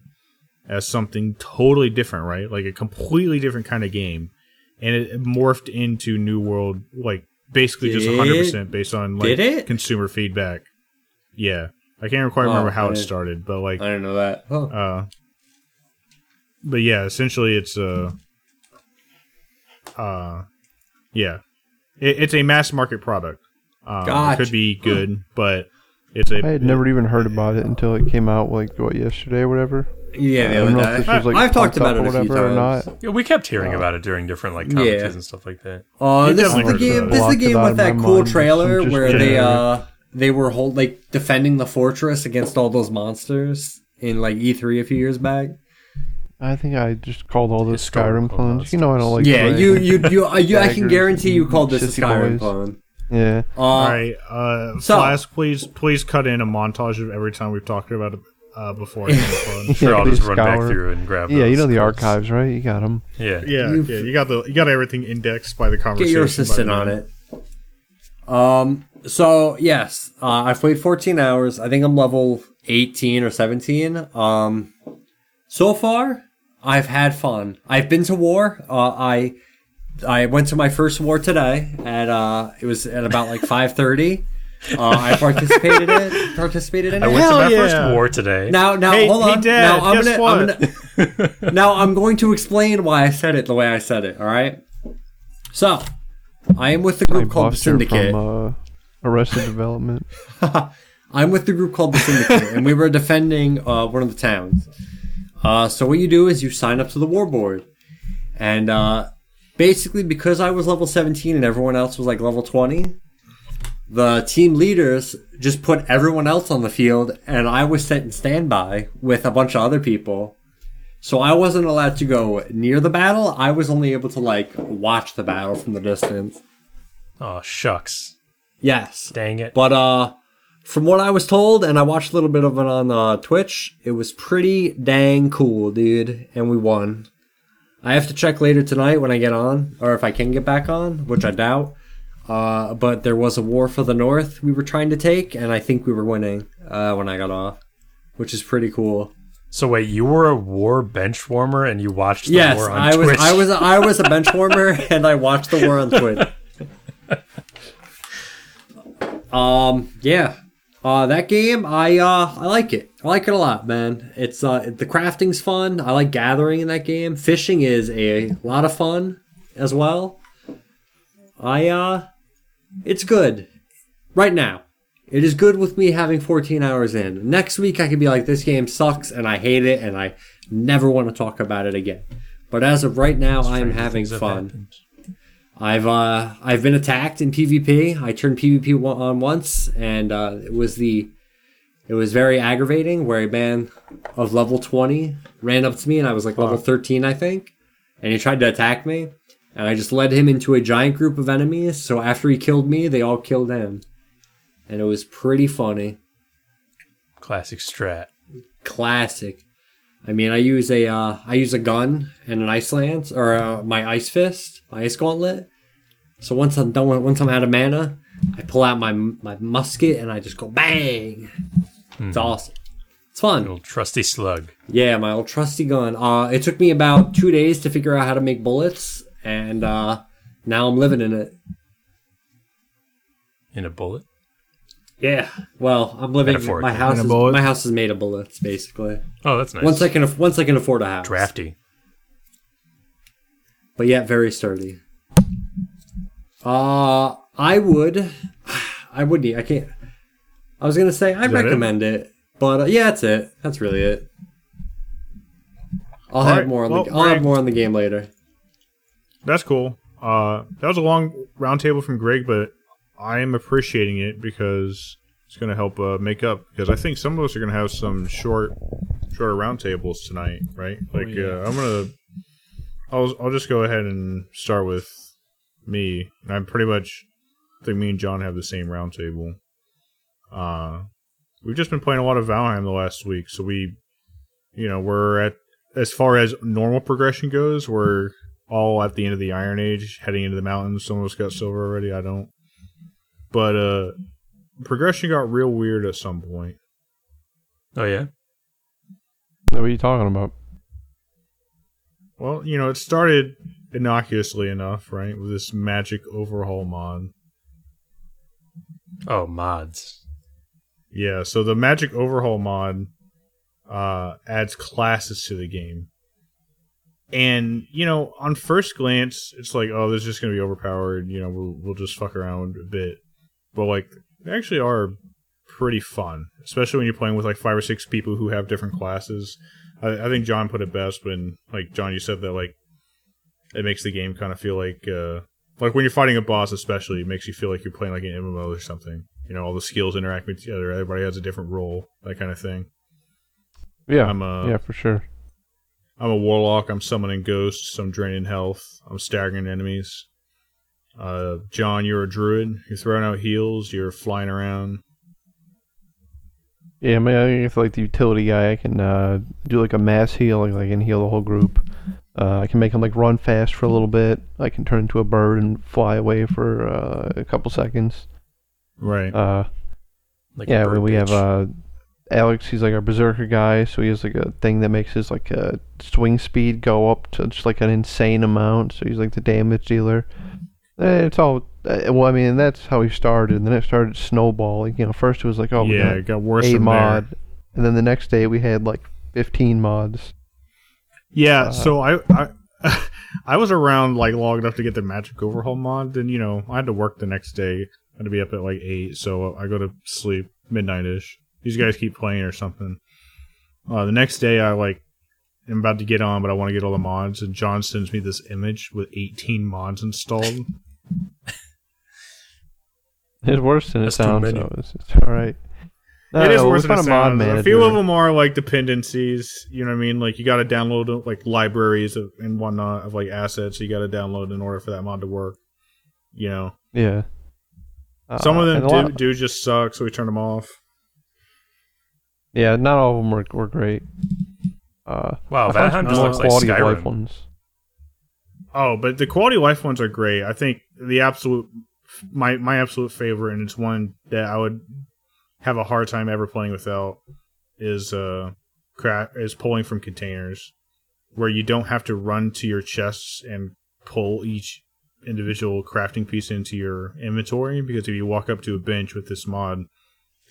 as something totally different, right? Like a completely different kind of game, and it morphed into New World, like basically just 100 percent based on like it? consumer feedback. Yeah, I can't quite Oh, remember how it started, but like I didn't know that. Oh. uh, but yeah, essentially it's a, uh, yeah, it, it's a mass market product. Um, It could be good, but it's a. I had never even heard about it until it came out like what yesterday or whatever. yeah, I don't know if this was, like, I've talked about it or a few whatever or times. not. Yeah, we kept hearing about it during different like conferences and stuff like that. Uh, this is the game. This is the game with that cool mind. trailer Just where they generic. uh they were hold like defending the fortress against all those monsters in like E3 a few years back. I think I just called all those Skyrim clones. You know I don't like. yeah, you you you, uh, you I can guarantee you called this a Skyrim boys. clone. Yeah. Uh, All right, uh, so- Flask, please, please cut in a montage of every time we've talked about uh, before. it's fun. Sure, I'll just run back through and grab. Yeah, you those know the quotes. archives, right? You got them. Yeah. Yeah, You've- yeah, you got the you got everything indexed by the conversation. Get conversation. your by assistant on it. Um. So yes, uh, I've played 14 hours. I think I'm level 18 or 17. Um. So far, I've had fun. I've been to war. Uh, I I went to my first war today at uh. It was at about like 5:30. Uh, I participated in participated in I it. went to Hell my yeah. first war today. Now, now, Hey- hold hey, on. Dad, now, I'm guess gonna, I'm gonna, now, I'm going to explain why I said it the way I said it. All right. So, I am with the group called the Syndicate. from uh, Arrested Development. I'm with the group called the Syndicate, and we were defending uh, one of the towns. Uh, so what you do is you sign up to the war board, and uh, basically because I was level 17 and everyone else was like level 20, the team leaders just put everyone else on the field, and I was set in standby with a bunch of other people. So I wasn't allowed to go near the battle. I was only able to like watch the battle from the distance. Oh shucks. Yes. Dang it. But uh from what I was told, and I watched a little bit of it on uh, Twitch, it was pretty dang cool, dude. And we won. I have to check later tonight when I get on, or if I can get back on, which I doubt. Uh, but there was a war for the North we were trying to take, and I think we were winning uh, when I got off, which is pretty cool. So wait, you were a war bench warmer and you watched the yes, war on I was. Twitch? I was. I was a bench warmer, and I watched the war on Twitch. um. Yeah. Uh, that game, I uh, I like it. I like it a lot, man. It's uh, the crafting's fun. I like gathering in that game. Fishing is a lot of fun as well. I uh, it's good right now. It is good with me having 14 hours in. Next week, I could be like, this game sucks and I hate it and I never want to talk about it again. But as of right now, I am having fun. I've uh I've been attacked in PvP. I turned PvP on once, and uh, it was the it was very aggravating. Where a man of level twenty ran up to me, and I was like level thirteen, I think, and he tried to attack me, and I just led him into a giant group of enemies. So after he killed me, they all killed him, and it was pretty funny. Classic strat. Classic. I mean, I use a uh, I use a gun and an ice lance or uh, my ice fist, my ice gauntlet. So once I'm done, with, once I'm out of mana, I pull out my my musket and I just go bang. It's awesome. It's fun. Old trusty slug. Yeah, my old trusty gun. Uh, it took me about two days to figure out how to make bullets, and uh, now I'm living in it. In a bullet. Yeah. Well, I'm living. Metaphorically. My house In a is bullet? my house is made of bullets, basically. Oh, that's nice. Once I can, aff- once I can afford a house. Drafty. But yet very sturdy. Uh I would, I would need. I can't. I was gonna say I'd that it? recommend it, but uh, yeah, that's it. That's really it. I'll All have right, more on well, the. I'll have more on the game later. That's cool. Uh, that was a long roundtable from Greg, but I am appreciating it because it's going to help uh, make up. Because I think some of us are going to have some short, shorter roundtables tonight, right? Like yeah. uh, I'm gonna, I'll I'll just go ahead and start with me. I'm pretty much I think me and John have the same roundtable. Uh, we've just been playing a lot of Valheim the last week, so we, you know, we're at as far as normal progression goes, we're all at the end of the Iron Age, heading into the mountains. Some of us got silver already. I don't. But uh, progression got real weird at some point. Oh yeah. What are you talking about? Well, you know, it started innocuously enough, right, with this magic overhaul mod. Oh mods. Yeah, so the magic overhaul mod uh, adds classes to the game. And, you know, on first glance, it's like, oh, this is just going to be overpowered. You know, we'll, we'll just fuck around a bit. But, like, they actually are pretty fun, especially when you're playing with, like, five or six people who have different classes. I, I think John put it best when, like, John, you said that, like, it makes the game kind of feel like, uh, like when you're fighting a boss, especially, it makes you feel like you're playing like an MMO or something. You know, all the skills interact with each other. Everybody has a different role, that kind of thing. Yeah, I'm a, yeah, for sure. I'm a warlock. I'm summoning ghosts. I'm draining health. I'm staggering enemies. Uh, John, you're a druid. You're throwing out heals. You're flying around. Yeah, I mean, I guess like the utility guy, I can uh, do like a mass heal, like I can heal the whole group. Uh, I can make them like run fast for a little bit. I can turn into a bird and fly away for uh, a couple seconds. Right. Uh, Like yeah, we have uh, Alex. He's like our berserker guy, so he has like a thing that makes his like uh, swing speed go up to just like an insane amount. So he's like the damage dealer. Eh, It's all uh, well. I mean, that's how he started. And then it started snowballing. You know, first it was like, oh, we yeah, got it got worse a mod, there. and then the next day we had like 15 mods. Yeah, Uh, so I, I I was around like long enough to get the magic overhaul mod. Then you know I had to work the next day. I had to be up at like eight, so I go to sleep midnight ish. These guys keep playing or something. Uh, the next day I like am about to get on, but I want to get all the mods, and John sends me this image with 18 mods installed. It's worse than it That's too sounds. many. So it's, it's all right. No, it is no, worse than it found a mod sounds. A few of them are like dependencies. You know what I mean? Like you got to download like libraries of, and whatnot of like assets. You got to download in order for that mod to work. You know, Yeah. some Uh, of them do, lot- do just suck, so we turn them off. Yeah, not all of them were, were great. Uh, Wow, that found Valheim some just more looks like quality of life Skyrim. ones. Oh, but the quality of life ones are great. I think the absolute my my absolute favorite, and it's one that I would have a hard time ever playing without is uh cra- is pulling from containers, where you don't have to run to your chests and pull each individual crafting piece into your inventory because if you walk up to a bench with this mod,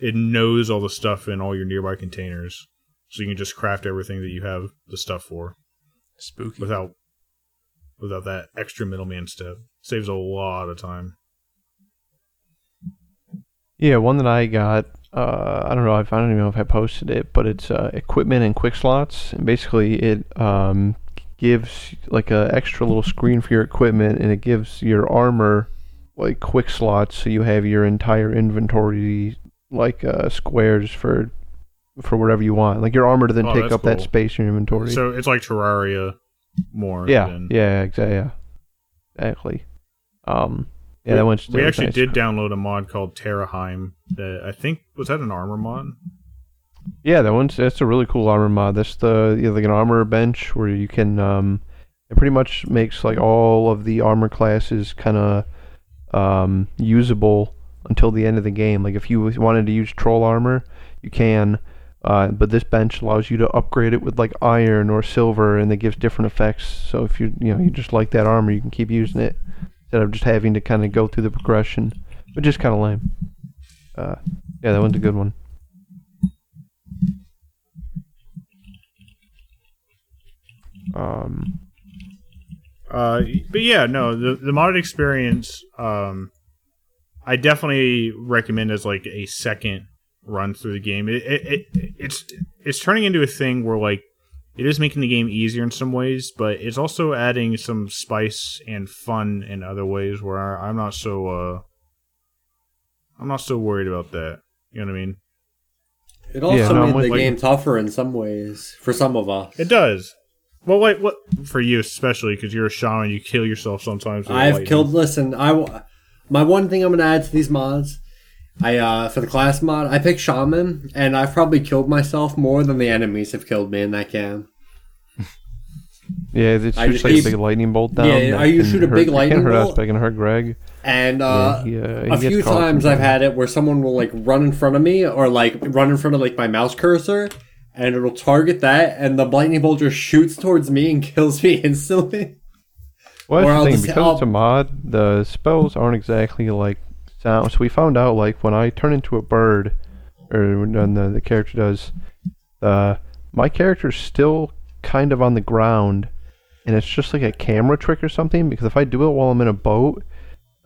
it knows all the stuff in all your nearby containers, so you can just craft everything that you have the stuff for Spooky. without without that extra middleman step. Saves a lot of time. Yeah, one that I got. Uh, I don't know if I don't even know if I posted it, but it's uh, equipment and quick slots, and basically it um, gives like a extra little screen for your equipment, and it gives your armor like quick slots, so you have your entire inventory like uh, squares for for whatever you want. Like your armor doesn't Oh, take up that space in your inventory. So it's like Terraria more. yeah, than, yeah, exactly. Yeah, exactly. Um, yeah, that one's We actually nice. did download a mod called Terraheim. That I think was that an armor mod. Yeah, that one's that's a really cool armor mod. That's the you know, like an armor bench where you can um, it pretty much makes like all of the armor classes kind of um usable until the end of the game. Like if you wanted to use troll armor, you can. Uh, but this bench allows you to upgrade it with like iron or silver, and it gives different effects. So if you you know you just like that armor, you can keep using it instead of just having to kind of go through the progression, which is kind of lame. Uh, yeah, that one's a good one. Um, Uh, but yeah, no, the the modded experience, um, I definitely recommend as like a second run through the game. It, it, it it's it's turning into a thing where like it is making the game easier in some ways, but it's also adding some spice and fun in other ways where I'm not so uh, I'm not so worried about that. You know what I mean? It also Yeah, made with the you. game tougher in some ways for some of us. It does. Well, like what for you especially because you're a shaman, you kill yourself sometimes. with I've lightning. killed. Listen, I w- my one thing I'm gonna add to these mods. I uh for the class mod, I picked shaman, and I've probably killed myself more than the enemies have killed me in that game. Yeah, it's I just just like keep- a big lightning bolt down. Yeah, I you shoot a hurt- big it lightning can't hurt us, bolt? but it can hurt Greg. And uh, yeah, he, uh, he a few times. I've had it where someone will like run in front of me or like run in front of like my mouse cursor, and it'll target that, and the lightning bolt just shoots towards me and kills me instantly. Well, or that's I'll the thing just- because I'll- it's a mod. The spells aren't exactly like sound. So we found out like when I turn into a bird, or when the the character does, uh, my character's still kind of on the ground, and it's just like a camera trick or something. Because if I do it while I'm in a boat,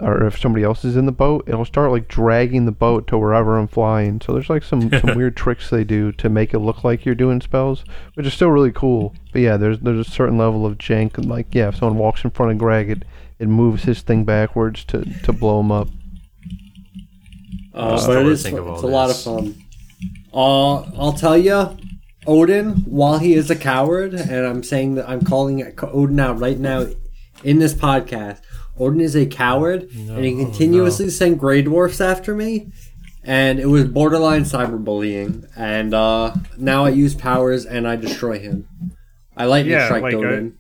or if somebody else is in the boat, it'll start like dragging the boat to wherever I'm flying. So there's like some, some weird tricks they do to make it look like you're doing spells, which is still really cool. But yeah, there's there's a certain level of jank. and, Like yeah, if someone walks in front of Greg, it, it moves his thing backwards to, to blow him up. Uh, but trying it to is think fun. of it's a lot of fun. Uh, I'll tell you, Odin, while he is a coward, and I'm saying that I'm calling it Odin out right now in this podcast. Odin is a coward, and he continuously sent Grey Dwarfs after me. and it was borderline cyberbullying. And uh, now I use powers and I destroy him. I lightning Yeah, strike like, I-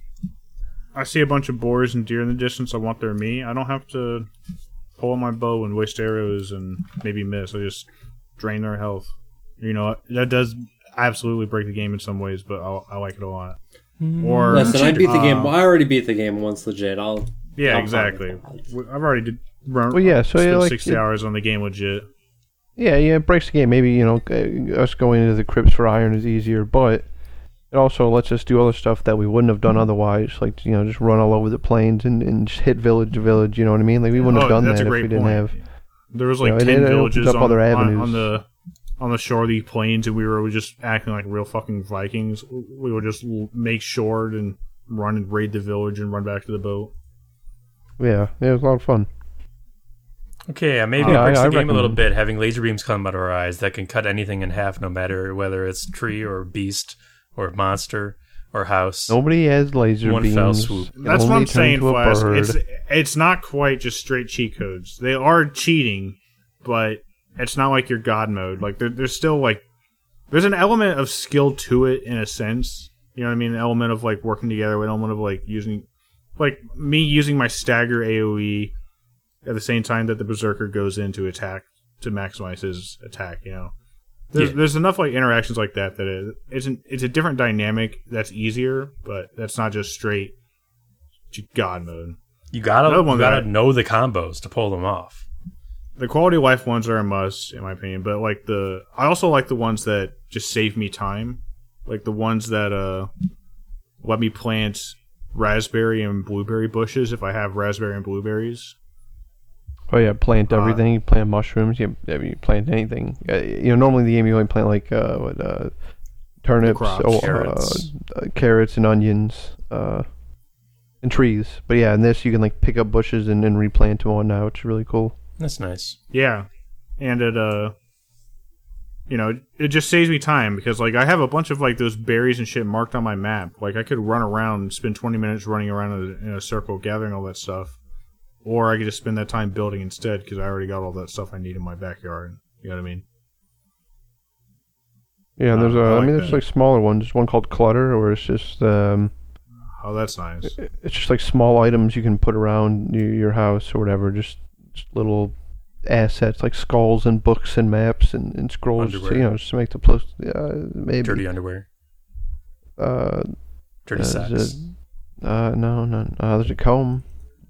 I see a bunch of boars and deer in the distance. I want their meat. I don't have to pull out my bow and waste arrows and maybe miss. I just drain their health. You know that does absolutely break the game in some ways, but I, I like it a lot. Or Listen, I beat the game. uh, Well, I already beat the game once, legit. I'll. Yeah, I'm exactly. fine with that. I've already did. Run, Well, yeah, so, spent yeah, like, sixty it- hours on the game legit. Yeah, yeah, it breaks the game. Maybe you know uh, us going into the crypts for iron is easier, but it also lets us do other stuff that we wouldn't have done otherwise. Like you know, just run all over the plains and, and just hit village to village. You know what I mean? Like we wouldn't Oh, have done that if great we didn't point. have. There was You like know, ten it opens villages up on, other on- on the on the shore of the plains, and we were just acting like real fucking Vikings. We would just make short and run and raid the village and run back to the boat. Yeah, yeah, it was a lot of fun. Okay, uh, maybe Yeah, it breaks I- the I game a little bit having laser beams come out of our eyes that can cut anything in half, no matter whether it's tree or beast or monster or house. Nobody has laser One beams. fell swoop. That's what I'm saying, to Flash. It's it's not quite just straight cheat codes. They are cheating, but it's not like your god mode. Like there, there's still like there's an element of skill to it in a sense. You know what I mean? An element of like working together, an element of like using like me using my stagger AoE at the same time that the berserker goes in to attack to maximize his attack. You know, there's Yeah. there's enough like interactions like that that it, it's an, it's a different dynamic that's easier, but that's not just straight god mode. You gotta, you gotta know the combos to pull them off. The quality of life ones are a must, in my opinion. But like the, I also like the ones that just save me time, like the ones that uh let me plant raspberry and blueberry bushes if I have raspberry and blueberries. Oh yeah, plant Uh, everything. you plant mushrooms. You, you plant anything. Uh, you know, normally in the game you only plant like uh, what, uh, turnips, crops. or Carrots. Uh, uh, carrots and onions, uh, and trees. But yeah, in this you can like pick up bushes and, and replant them all now, which is really cool. That's nice. Yeah, and it uh, you know, it just saves me time because like I have a bunch of like those berries and shit marked on my map. Like I could run around spend twenty minutes running around in a, in a circle gathering all that stuff, or I could just spend that time building instead because I already got all that stuff I need in my backyard. You know what I mean? Yeah, and there's Uh, a. I I, like mean, there's that. like smaller ones. There's one called Clutter, or it's just um, Oh, that's nice. it's just like small items you can put around your, your house or whatever. Just, just little assets like skulls and books and maps and, and scrolls. Underwear. you know, just to make the place. Uh, maybe. Dirty underwear, Uh, dirty Uh, socks. is it- Uh, no, no. Uh, there's a comb.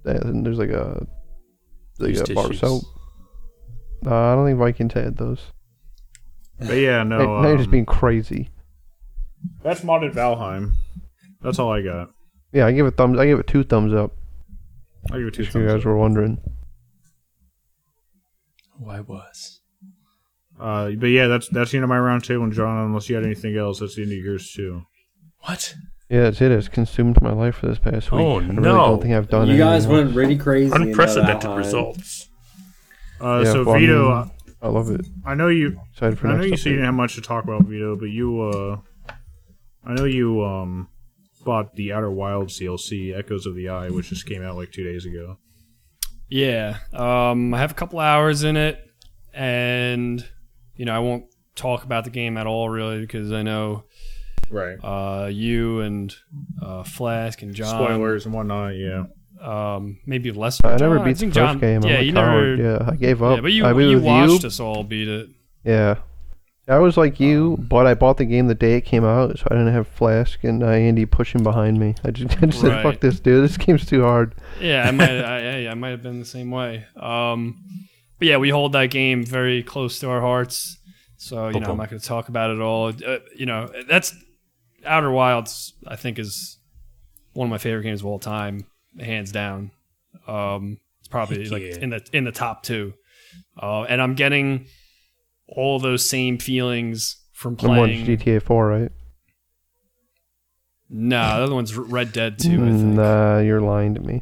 And there's like a like Used a bar tissues. soap. Uh, I don't think Vikings had those. But yeah, no. Hey, now you're just um, being crazy. that's modded Valheim. That's all I got. Yeah, I give it thumbs. I give it two thumbs up. I'll give it two If you thumbs guys up. were wondering. Oh, I was. Uh, but yeah, that's that's the end of my round table, and John. Unless you had anything else, that's the end of yours too. What? Yeah, that's it. It's consumed my life for this past week. Oh, I really no. don't think I've done You guys anything went really crazy. into Unprecedented Valheim. results. Uh, Yeah, so well, I Vito, mean, uh. I love it. I know you. Excited for I know next you said you didn't have much to talk about, Vito, but you, uh, I know you, um, bought the Outer Wilds DLC, Echoes of the Eye, which just came out like two days ago. Yeah, um, I have a couple hours in it, and you know I won't talk about the game at all really because I know Right. uh, you and uh, Flask and John. Spoilers and whatnot. Yeah. Um, maybe less. I never beat the first John, game. I'm Yeah, you never. Yeah, I gave up. Yeah, but you I beat you with watched you. us all beat it. Yeah. I was like you, Um, but I bought the game the day it came out, so I didn't have Flask and uh, Andy pushing behind me. I just, I just said, "Fuck this, dude! This game's too hard." Yeah, I might. I, I, I might have been the same way. Um, but yeah, we hold that game very close to our hearts. So you know, I'm not going to talk about it all. Uh, you know, that's Outer Wilds. I think is one of my favorite games of all time, hands down. Um, it's probably Heck like yeah. in the in the top two. Uh, and I'm getting all those same feelings from Number one's playing. GTA 4, right? No, the other one's Red Dead 2, Nah, you're lying to me.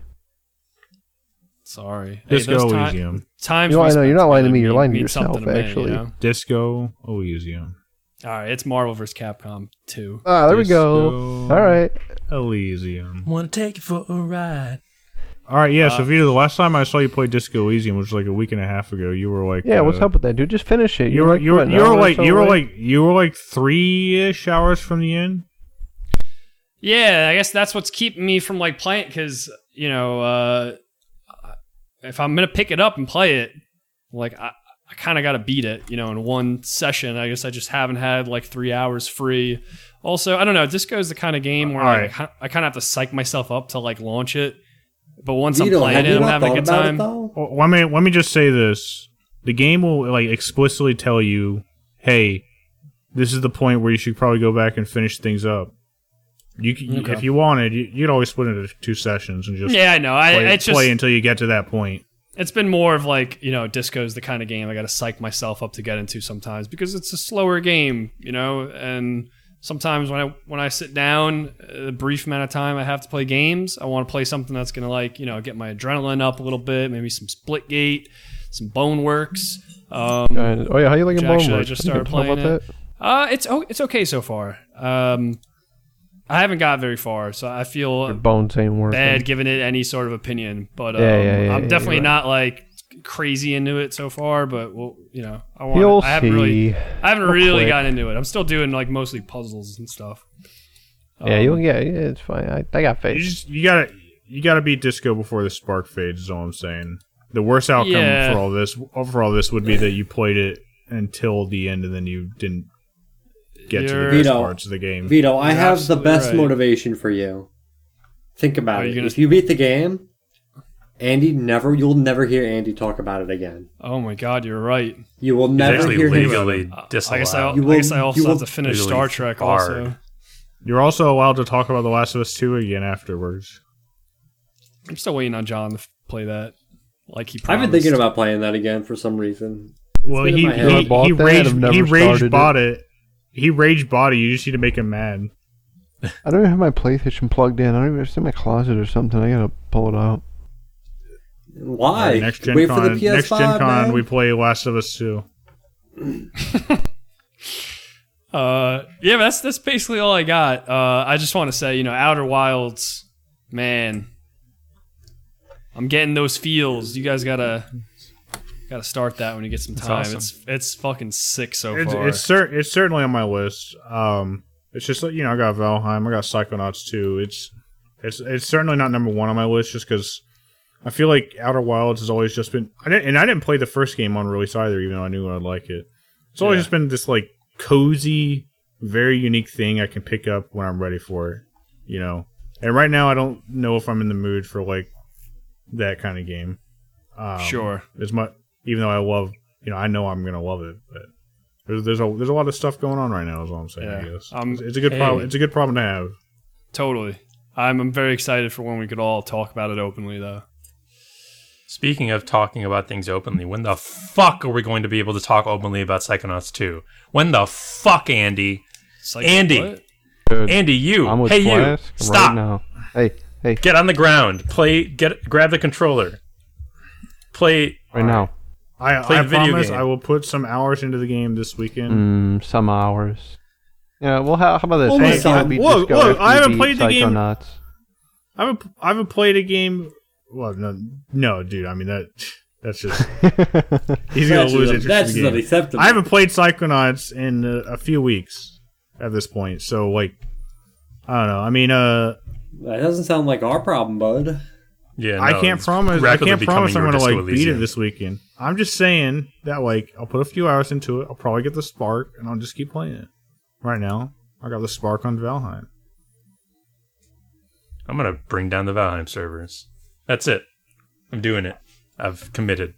Sorry. Hey, Disco those ti- Elysium. times You know, I know, you're not lying to me, you're lying to yourself, something to me, you actually. know? Disco Elysium. All right, it's Marvel vs. Capcom 2. Ah, there we go. All right. Elysium. Want to take you for a ride? All right, yeah. Uh, so Vito, the last time I saw you play Disco Elysium, which was like a week and a half ago, you were like, Yeah, what's uh, up with that, dude? Just finish it. You were like, you were you were like you were like you were like three ish hours from the end. Yeah, I guess that's what's keeping me from like playing because you know uh, if I'm gonna pick it up and play it, like I, I kind of got to beat it, you know, in one session. I guess I just haven't had like three hours free. Also, I don't know. Disco is the kind of game where Alright. I, I kind of have to psych myself up to like launch it, but once Vito, I'm playing it you and not having a good time. Well, let me let me just say this: the game will like explicitly tell you, "Hey, this is the point where you should probably go back and finish things up." You, can, Okay. if you wanted, you, you'd always split it into two sessions and just yeah, I know. I, play, just play until you get to that point. It's been more of like you know disco's the kind of game i gotta psych myself up to get into sometimes because it's a slower game you know and sometimes when i when i sit down a brief amount of time i have to play games. I want to play something that's gonna like you know get my adrenaline up a little bit maybe some Splitgate some Boneworks um, oh yeah, how you liking Which Bone actually I just started playing that? uh it's oh it's okay so far. Um i haven't got very far so i feel Your bones ain't working. bad giving it any sort of opinion, but um, Yeah, yeah, yeah, I'm yeah, definitely you're not like crazy into it so far. But well, you know, I want. You'll I haven't see. really, I haven't Real really quick. gotten into it. I'm still doing like mostly puzzles and stuff. yeah, Um, you'll get. yeah, it's fine. I, I got You faith. just you gotta you gotta beat disco before the spark fades. Is all I'm saying. The worst outcome Yeah. for all this for all this would be that you played it until the end and then you didn't get to the You're- best Vito, parts of the game. Vito, I You're have the best right. motivation for you. Think about Are it. gonna- If you beat the game, Andy never you'll never hear Andy talk about it again. Oh my god, you're right. You will never actually hear him. legally I disallowed. guess I, You I guess I also you will- have to finish Star Trek barred. also. You're also allowed to talk about The Last of Us 2 again afterwards. I'm still waiting on John to play that. Like he I've been thinking about playing that again for some reason. Well, been in he my he, I he rage he rage started bought it. He rage body. You just need to make him mad. I don't even have my PlayStation plugged in. I don't even. It's in my closet or something. I gotta pull it out. Why? Alright, next Gen Wait Con, for the PS5, next Gen Con, man. we play Last of Us 2. Uh, yeah, that's that's basically all I got. Uh, I just want to say, you know, Outer Wilds, man, I'm getting those feels. You guys gotta gotta start that when you get some time. awesome. It's it's fucking sick so It's far. it's, cer- it's certainly on my list. Um, it's just like, you know I got Valheim, I got Psychonauts 2. It's it's it's certainly not number one on my list just because I feel like Outer Wilds has always just been. I didn't, and I didn't play the first game on release either, even though I knew I'd like it. It's always Yeah. just been this like cozy, very unique thing I can pick up when I'm ready for it. You know, and right now I don't know if I'm in the mood for like that kind of game. Um, sure. as much even though I love you know I know I'm gonna love it, but there's there's a there's a lot of stuff going on right now. Is all I'm saying. I guess Um, it's, it's a good hey. problem. It's a good problem to have. Totally. I'm I'm very excited for when we could all talk about it openly, though. Speaking of talking about things openly, when the fuck are we going to be able to talk openly about Psychonauts 2? When the fuck, Andy? It's Andy. Dude, Andy, you. I'm with hey, you. Stop. right now. Hey, hey, Get on the ground. Play. Get. Grab the controller. Play. right now. I I video promise game. I will put some hours into the game this weekend. Mm, some hours. Yeah. Well, how, how about this? Only Hey, some. I'll Look, look, I haven't played the game. I haven't I haven't played a game. Well, no, no, dude. I mean that that's just he's gonna lose just- interest that's in the not game. acceptable. I haven't played Psychonauts in a, a few weeks at this point, so like I don't know. I mean, uh, That doesn't sound like our problem, bud. Yeah. I can't promise. I can't promise I'm gonna like Disco beat it this weekend. I'm just saying that like I'll put a few hours into it. I'll probably get the spark, and I'll just keep playing it. Right now, I got the spark on Valheim. I'm gonna bring down the Valheim servers. That's it. I'm doing it. I've committed.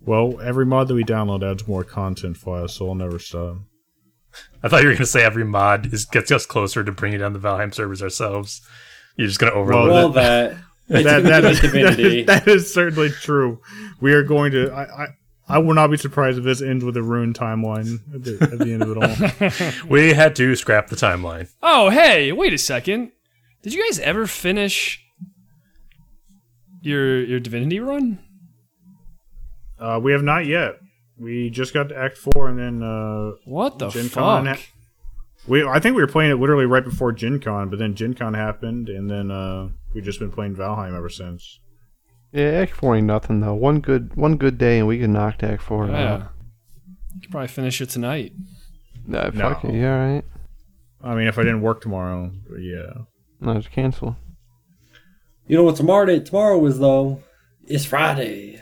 Well, every mod that we download adds more content for us, so I'll never stop. I thought you were gonna say every mod is gets us closer to bringing down the Valheim servers ourselves. You're just gonna overload Well, it. that that, that, that, is, that, that is certainly true. We are going to. I, I, I will not be surprised if this ends with a ruined timeline at the, at the end of it all. We had to scrap the timeline. Oh, hey, wait a second. Did you guys ever finish your your Divinity run? Uh, we have not yet. We just got to Act Four, and then uh, What the Gen fuck? Con ha- We I think we were playing it literally right before Gen Con, but then Gen Con happened, and then uh, we've just been playing Valheim ever since. Yeah, Act Four ain't nothing though. One good one good day and we can knock Act Four Yeah. out. You could probably finish it tonight. Nah, No. fuck it. Yeah, right. I mean, if I didn't work tomorrow, but yeah. No, just cancel. You know what tomorrow day tomorrow is though? It's Friday.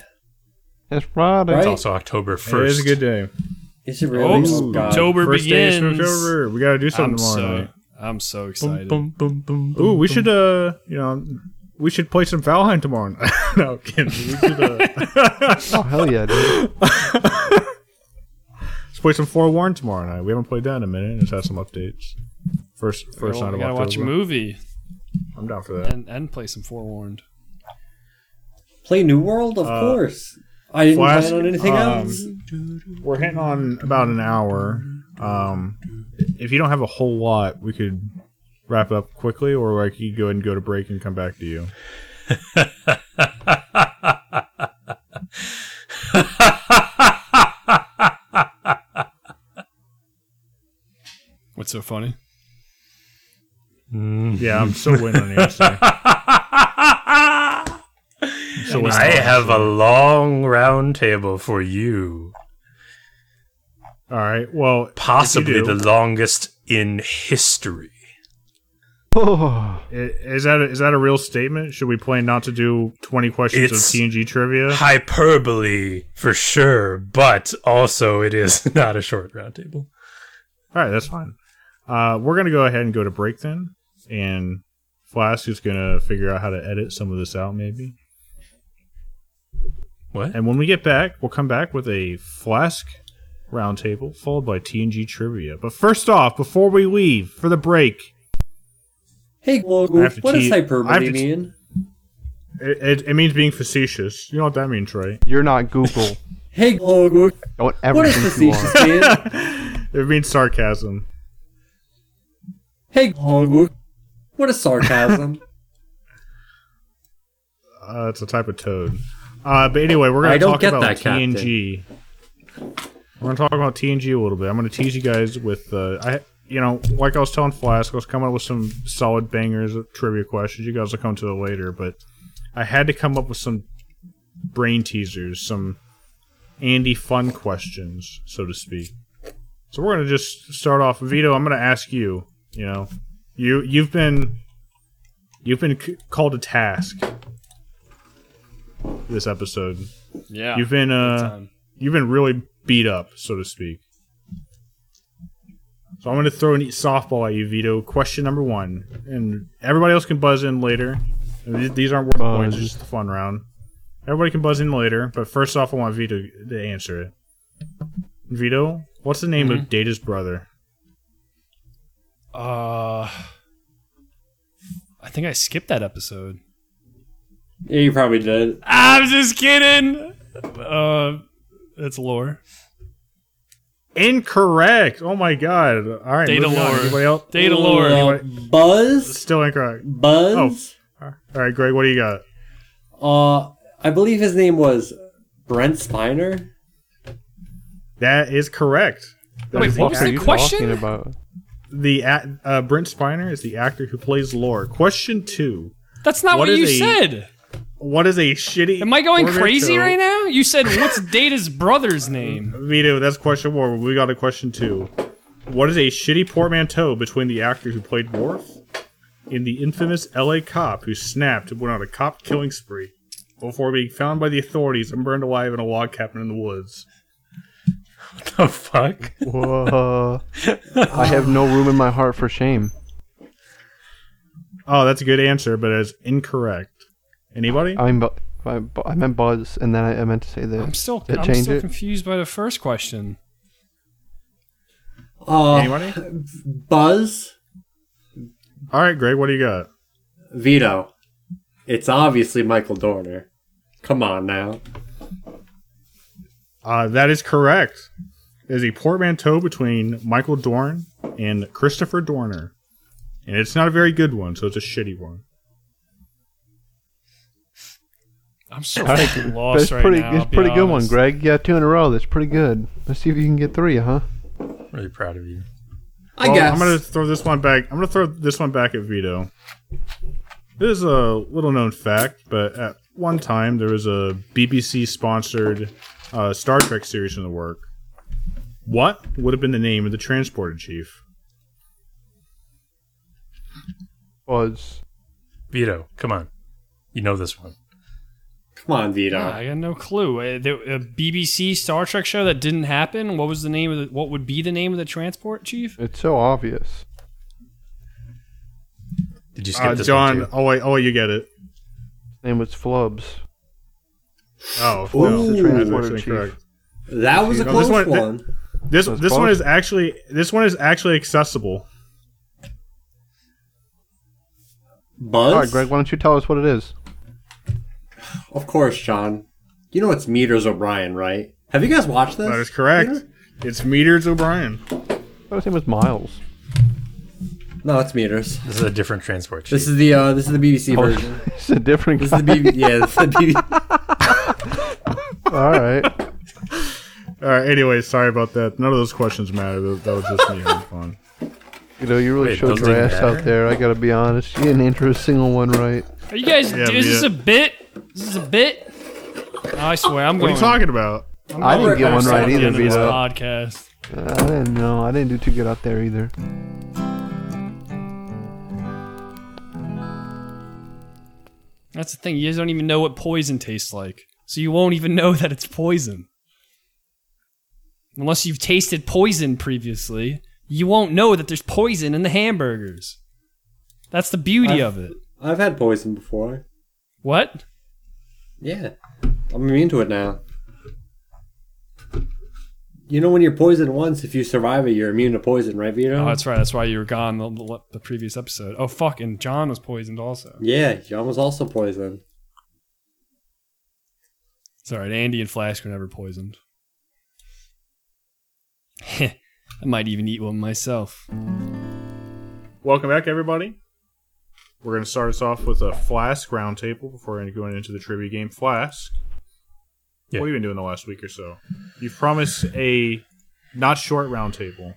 It's Friday. Right? It's also October first. It is a good day. Is it really? Oh, God. October First day of begins. October. We got to do something I'm tomorrow so night. I'm so excited. Boom, boom, boom, boom, Ooh, we boom. should uh, you know, we should play some Valheim tomorrow. night. no, kidding. We should uh, Oh hell yeah, dude. let's play some Forewarned tomorrow night. We haven't played that in a minute. Just have some updates. First, first Well, night we of gotta watch a movie I'm down for that. and, and play some Forewarned. Play New World, of Uh, course. I didn't Flash, plan on anything um, else. We're hitting on about an hour. Um, if you don't have a whole lot, we could wrap up quickly, or like you go ahead and go to break and come back to you. What's so funny? Yeah, I'm still winning on the answer. So waiting I have a long round table for you. All right. Well, Possibly if you the longest in history. Oh, is that a, is that a real statement? Should we plan not to do 20 questions It's- of TNG trivia? Hyperbole for sure, but also it is not a short round table. All right, that's fine. Uh, we're gonna go ahead and go to break then, and Flask is gonna figure out how to edit some of this out, maybe. What? And when we get back, we'll come back with a Flask roundtable followed by TNG trivia. But first off, before we leave for the break, Hey, Glogoo, I have to what does te- I hyperbole mean? it, it, it means being facetious. You know what that means, right? you're not Google. Hey, Glogoo, Don't ever what does think you are. facetious mean? It means sarcasm. Hey, Glogoo, what is sarcasm? Uh, it's a type of toad. Uh, but anyway, we're going to talk about that, Captain. TNG. We're going to talk about TNG a little bit. I'm going to tease you guys with, uh, I, you know, like I was telling Flask, I was coming up with some solid bangers of trivia questions. You guys will come to it later, but I had to come up with some brain teasers, some Andy fun questions, so to speak. So we're going to just start off. Vito, I'm going to ask you. You know, you you've been you've been c- called a task this episode. Yeah. You've been uh you've been really beat up, so to speak. So I'm going to throw a neat softball at you, Vito. Question number one, and everybody else can buzz in later. These- These aren't worth Buzz. points; it's just the fun round. Everybody can buzz in later, but first off, I want Vito to answer it. Vito, what's the name of Data's brother? Uh, I think I skipped that episode. Yeah, you probably did. I'm just kidding. Uh, it's lore. Incorrect. Oh my god! All right, Data moving on. lore. Anybody else? Data lore. Uh, Buzz? Still incorrect. Buzz? All right, Greg, what do you got? Uh, I believe his name was Brent Spiner. That is correct. That Wait, is what was act- the you question? talking about? the act- uh, Brent Spiner is the actor who plays Lore. Question two: That's not What what, you is a- said. What is a shitty? Am I going crazy portmanteau- right now? You said what's Data's brother's name? Vito, that's question one. We got a question two. What is a shitty portmanteau between the actor who played Worf and the infamous L.A. cop who snapped and went on a cop killing spree before being found by the authorities and burned alive in a log cabin in the woods? What the fuck? Whoa. I have no room in my heart for shame. Oh, that's a good answer, but it's incorrect. Anybody? I mean, bu- I, I meant Buzz, and then I, I meant to say that. I'm still Did it I'm still it? confused by the first question. Uh, Anybody? Buzz? All right, Greg, what do you got? Vito. It's obviously Michael Dorner. Come on now. Uh, that is correct. There's a portmanteau between Michael Dorn and Christopher Dorner. And it's not a very good one, so it's a shitty one. I'm so fucking lost That's right pretty. now. it's I'll a be pretty good one, honest. Greg. Yeah, two in a row. That's pretty good. Let's see if you can get three, huh? Really proud of you. I Well, guess. I'm gonna throw this one back. I'm gonna throw this one back at Vito. This is a little known fact, but at one time there was a BBC sponsored uh, Star Trek series in the work. What would have been the name of the transporter chief? Was Vito, come on. You know this one. Come on, Vito. Ah, I got no clue. Uh, there- A BBC Star Trek show that didn't happen. What was the name of the? What would be the name of the transport chief? it's so obvious. Did you skip Uh, this John, one too? oh wait, oh wait, you get it. His name was Flubs. Oh, Ooh. no, The that's transporter chief. correct. that was a No, close this one- one. This That's this one is actually this one is actually accessible. Buzz? All right, Greg, why don't you tell us what it is? Of course, John. You know it's Meters O'Brien, right? Have you guys watched this? That is correct. Peter? It's Meters O'Brien. I thought his name was Miles. No, it's Meters. This is a different transport. This is the uh, this is the BBC Oh, version. it's a different This guy. is the BBC. Yeah, this the BBC. All right. All right. Anyway, sorry about that. None of those questions matter. That, that was just me having fun. You know, you really Wait, showed your ass matter? out there. I gotta be honest. You didn't answer a single one right. Are you guys? Yeah, is this a bit? This is this a bit? I swear, I'm What are going. you talking about? I'm I didn't get one right to the either, end of this Vito. Podcast. Uh, I didn't know. I didn't do too good out there either. That's the thing. You guys don't even know what poison tastes like, so you won't even know that it's poison. Unless you've tasted poison previously, you won't know that there's poison in the hamburgers. That's the beauty I've- of it. I've had poison before. What? Yeah, I'm immune to it now. You know when you're poisoned once, if you survive it, you're immune to poison, right, Vito? Oh, that's right. That's why you were gone the, the, the previous episode. Oh, fuck. And John was poisoned also. yeah, John was also poisoned. It's all right. Andy and Flask were never poisoned. I might even eat one myself. Welcome back, everybody. We're going to start us off with a Flask roundtable before we're going into the trivia game. Flask, Yeah. what have you been doing the last week or so? You've promised a not short roundtable.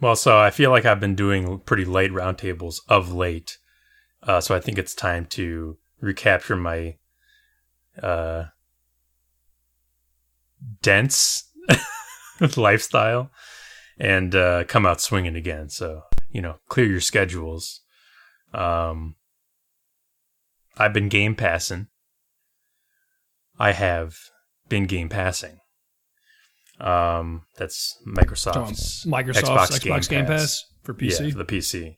Well, so I feel like I've been doing pretty late roundtables of late, uh, so I think it's time to recapture my uh, dense lifestyle and uh, come out swinging again. So you know, clear your schedules. Um, I've been game passing. I have been game passing. Um, that's Microsoft's Microsoft's Xbox, Game, Pass. for PC. yeah, for the PC.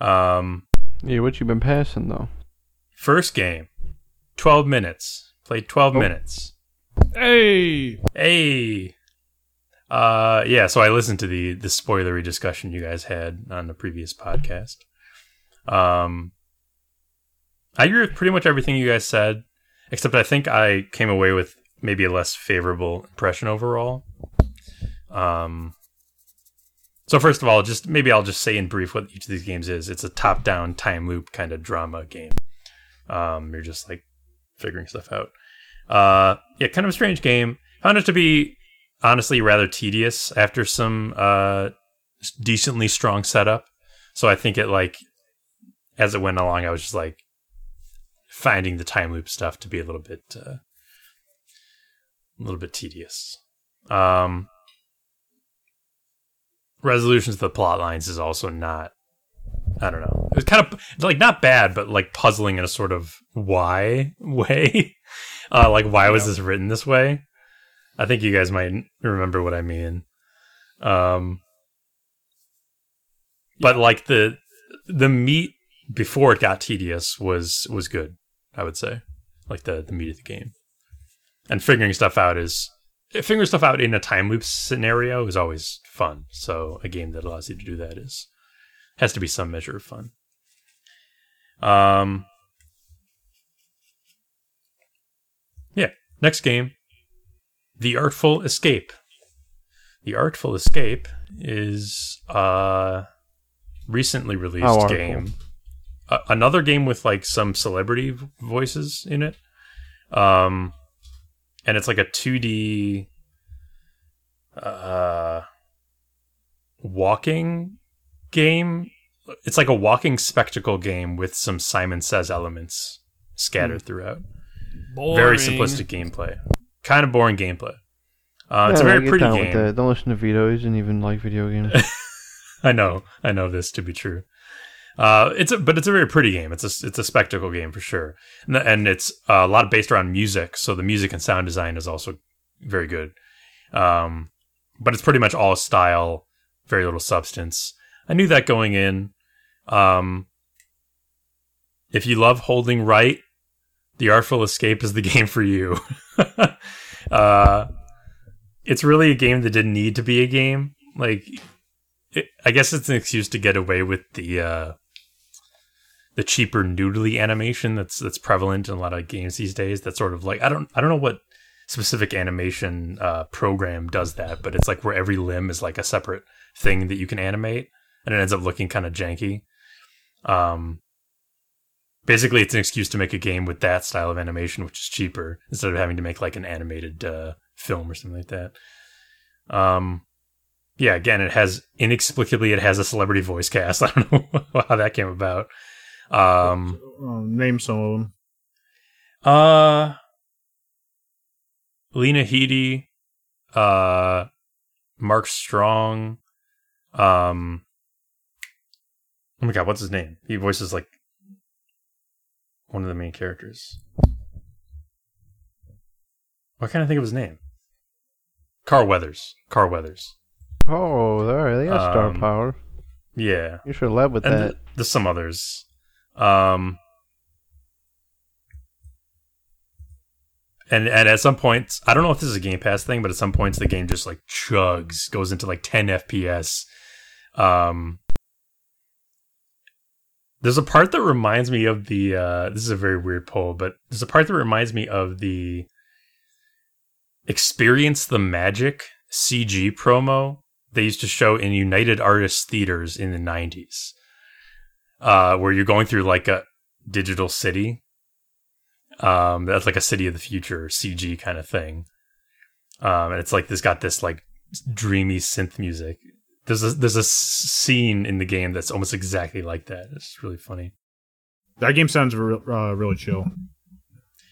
Um, Yeah, what you been passing though? first game, twelve minutes. Played twelve Oh. minutes. Hey, Hey, uh, yeah. So I listened to the the spoilery discussion you guys had on the previous podcast. Um, I agree with pretty much everything you guys said, except I think I came away with maybe a less favorable impression overall. Um, so first of all, just maybe I'll just say in brief what each of these games is. It's a top-down time loop kind of drama game. Um, you're just like figuring stuff out. Uh, yeah, kind of a strange game. Found it to be honestly rather tedious after some uh decently strong setup. So I think it like as it went along, I was just like finding the time loop stuff to be a little bit uh, a little bit tedious. Um, resolutions of the plot lines is also not. I don't know. It was kind of like not bad, but like puzzling in a sort of why way. Uh, like why was this written this way? I think you guys might remember what I mean. Um, but like the the meat before it got tedious was was good. I would say, like the the meat of the game, and figuring stuff out is figuring stuff out in a time loop scenario is always fun. So a game that allows you to do that is has to be some measure of fun. Um. Yeah. Next game, The Artful Escape. The Artful Escape is a recently released How artful? game. A- another game with like some celebrity voices in it. Um, and it's like a 2D. Uh, walking game. It's like a walking spectacle game with some Simon Says elements scattered throughout. Boring. Very simplistic gameplay. Kind of boring gameplay. Uh, it's a Yeah, very pretty game. Don't listen to Vito. He doesn't even like video games. I know, I know this to be true. Uh, it's a, but it's a very pretty game. It's a it's a spectacle game for sure, and, and it's uh, a lot based around music. So the music and sound design is also very good. Um, but it's pretty much all style, very little substance. I knew that going in. Um, if you love holding right, the Artful Escape is the game for you. uh, it's really a game that didn't need to be a game. Like it, I guess it's an excuse to get away with the uh, the cheaper noodly animation that's that's prevalent in a lot of games these days. That's sort of like I don't I don't know what specific animation uh, program does that, but it's like where every limb is like a separate thing that you can animate, and it ends up looking kind of janky. Um, basically, it's an excuse to make a game with that style of animation, which is cheaper, instead of having to make like an animated uh, film or something like that. Um, yeah, again, it has inexplicably it has a celebrity voice cast. I don't know how that came about. Um, name some of them. uh, Lena Headey, uh, Mark Strong, um, oh my god, what's his name? He voices like one of the main characters. Why can't I think of his name? Carl Weathers. Carl Weathers. oh, right. They got star Um, power. Yeah. You should have led with and that. th- there's some others. Um, and and at some points, I don't know if this is a Game Pass thing, but at some points the game just like chugs, goes into like 10 FPS. Um, there's a part that reminds me of the. Uh, this is a very weird poll, but there's a part that reminds me of the Experience the Magic CG promo they used to show in United Artists theaters in the 90s uh, where you're going through like a digital city. Um, that's like a city of the future CG kind of thing. Um, and it's like this got this like dreamy synth music. There's a there's a s- scene in the game that's almost exactly like that. It's really funny. That game sounds re- uh, really chill.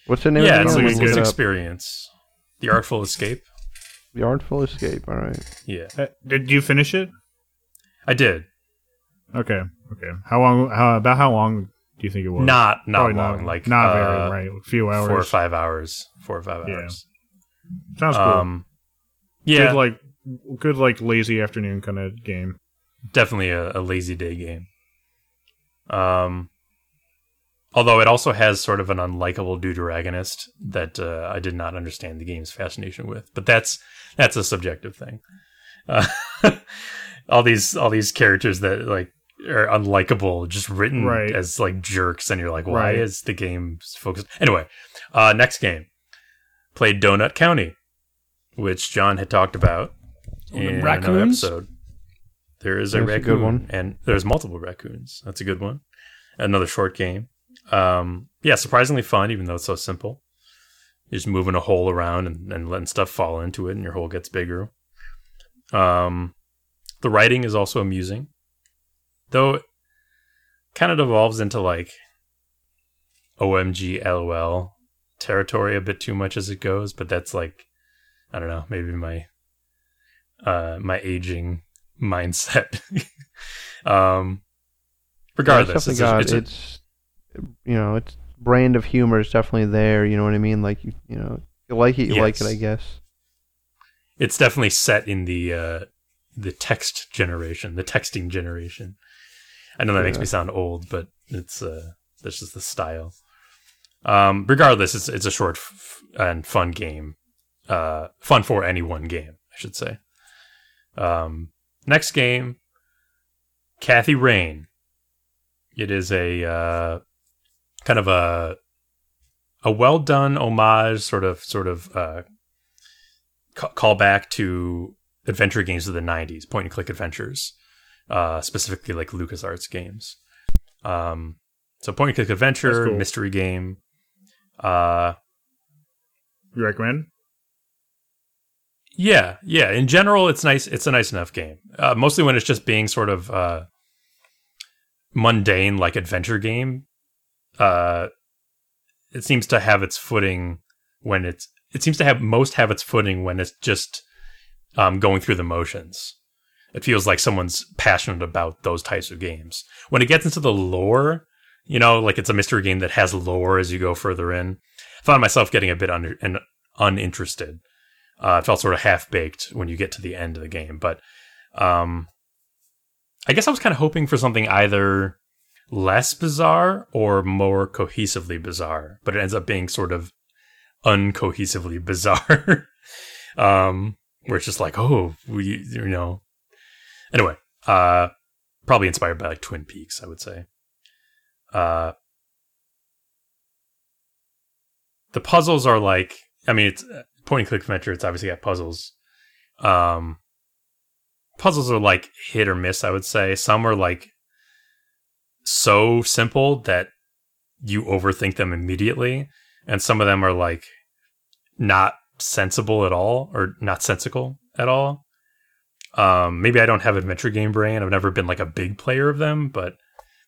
What's the name yeah, of it's, the like, game? it's Look an it experience. The Artful Escape. The Artful Escape. All right. Yeah, Uh, did you finish it? I did. Okay. Okay. How long? How about how long do you think it was? Not not Probably long, like not uh, very right. A few hours. four or five hours. Four or five Yeah. hours. Sounds cool. Um, yeah, Good like good like lazy afternoon kind of game. definitely a, a lazy day game. Um, although it also has sort of an unlikable deuteragonist that uh, I did not understand the game's fascination with, but that's that's a subjective thing. Uh, all these all these characters that like are unlikable, just written Right. as like jerks, and you're like, why Right. is the game focused? Anyway, uh, next game played Donut County, which John had talked about in another raccoons? episode. There is a That's a raccoon, good one. and there's multiple raccoons. That's a good one. Another short game. Um, yeah, surprisingly fun, even though it's so simple. You're just moving a hole around and, and letting stuff fall into it, and your hole gets bigger. Um, the writing is also amusing, though. It kind of devolves into like OMG LOL territory a bit too much as it goes, but that's like I don't know, maybe my uh my aging mindset. um regardless, Yeah, it's, it's, a, it's, a- it's you know, its brand of humor is definitely there. You know what I mean? Like you, you know, you like it, you like it. I guess. it's definitely set in the uh the text generation, the texting generation. I know that makes me sound old, but it's uh that's just the style. Um regardless, it's it's a short f- and fun game. Uh fun for any one game, I should say. Um next game Kathy Rain. It is a uh kind of a a well done homage sort of sort of uh ca- call back to adventure games of the 90s, point and click adventures, uh, specifically like LucasArts games. Um, so point and click adventure, cool. mystery game. Uh, You recommend? Yeah, yeah. In general, it's nice. It's a nice enough game. Uh, mostly when it's just being sort of uh, mundane, like adventure game. Uh, it seems to have its footing when it's. It seems to have most have its footing when it's just um, going through the motions. It feels like someone's passionate about those types of games. When it gets into the lore, you know, like it's a mystery game that has lore as you go further in. I found myself getting a bit under, un, uninterested. Uh, it felt sort of half baked when you get to the end of the game, but um, I guess I was kind of hoping for something either less bizarre or more cohesively bizarre, but it ends up being sort of uncohesively bizarre. um, where it's just like, oh, we, you know. Anyway, uh, probably inspired by like Twin Peaks, I would say. Uh, the puzzles are like, I mean, it's point and click adventure. It's obviously got puzzles. Um, puzzles are like hit or miss, I would say. Some are like so simple that you overthink them immediately, and some of them are like not sensible at all or not sensical at all. Um, maybe I don't have adventure game brain. I've never been like a big player of them, but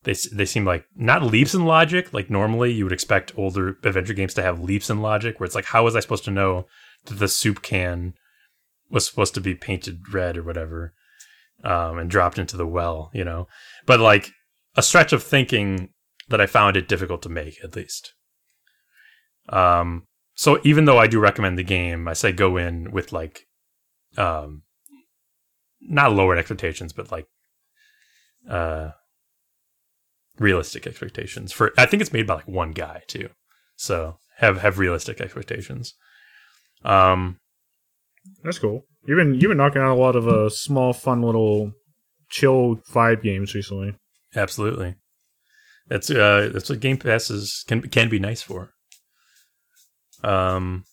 they they seem like not leaps in logic. Like normally you would expect older adventure games to have leaps in logic, where it's like, how was I supposed to know the soup can was supposed to be painted red or whatever, um, and dropped into the well, you know? But like a stretch of thinking that I found it difficult to make, at least. Um, so even though I do recommend the game, I say go in with like, um, not lowered expectations, but like, uh, realistic expectations for. I think it's made by like one guy too, so have have realistic expectations. Um, That's cool. You've been you've been knocking out a lot of uh, small, fun little chill vibe games recently. absolutely. That's uh, that's what Game Pass is can can be nice for. Um,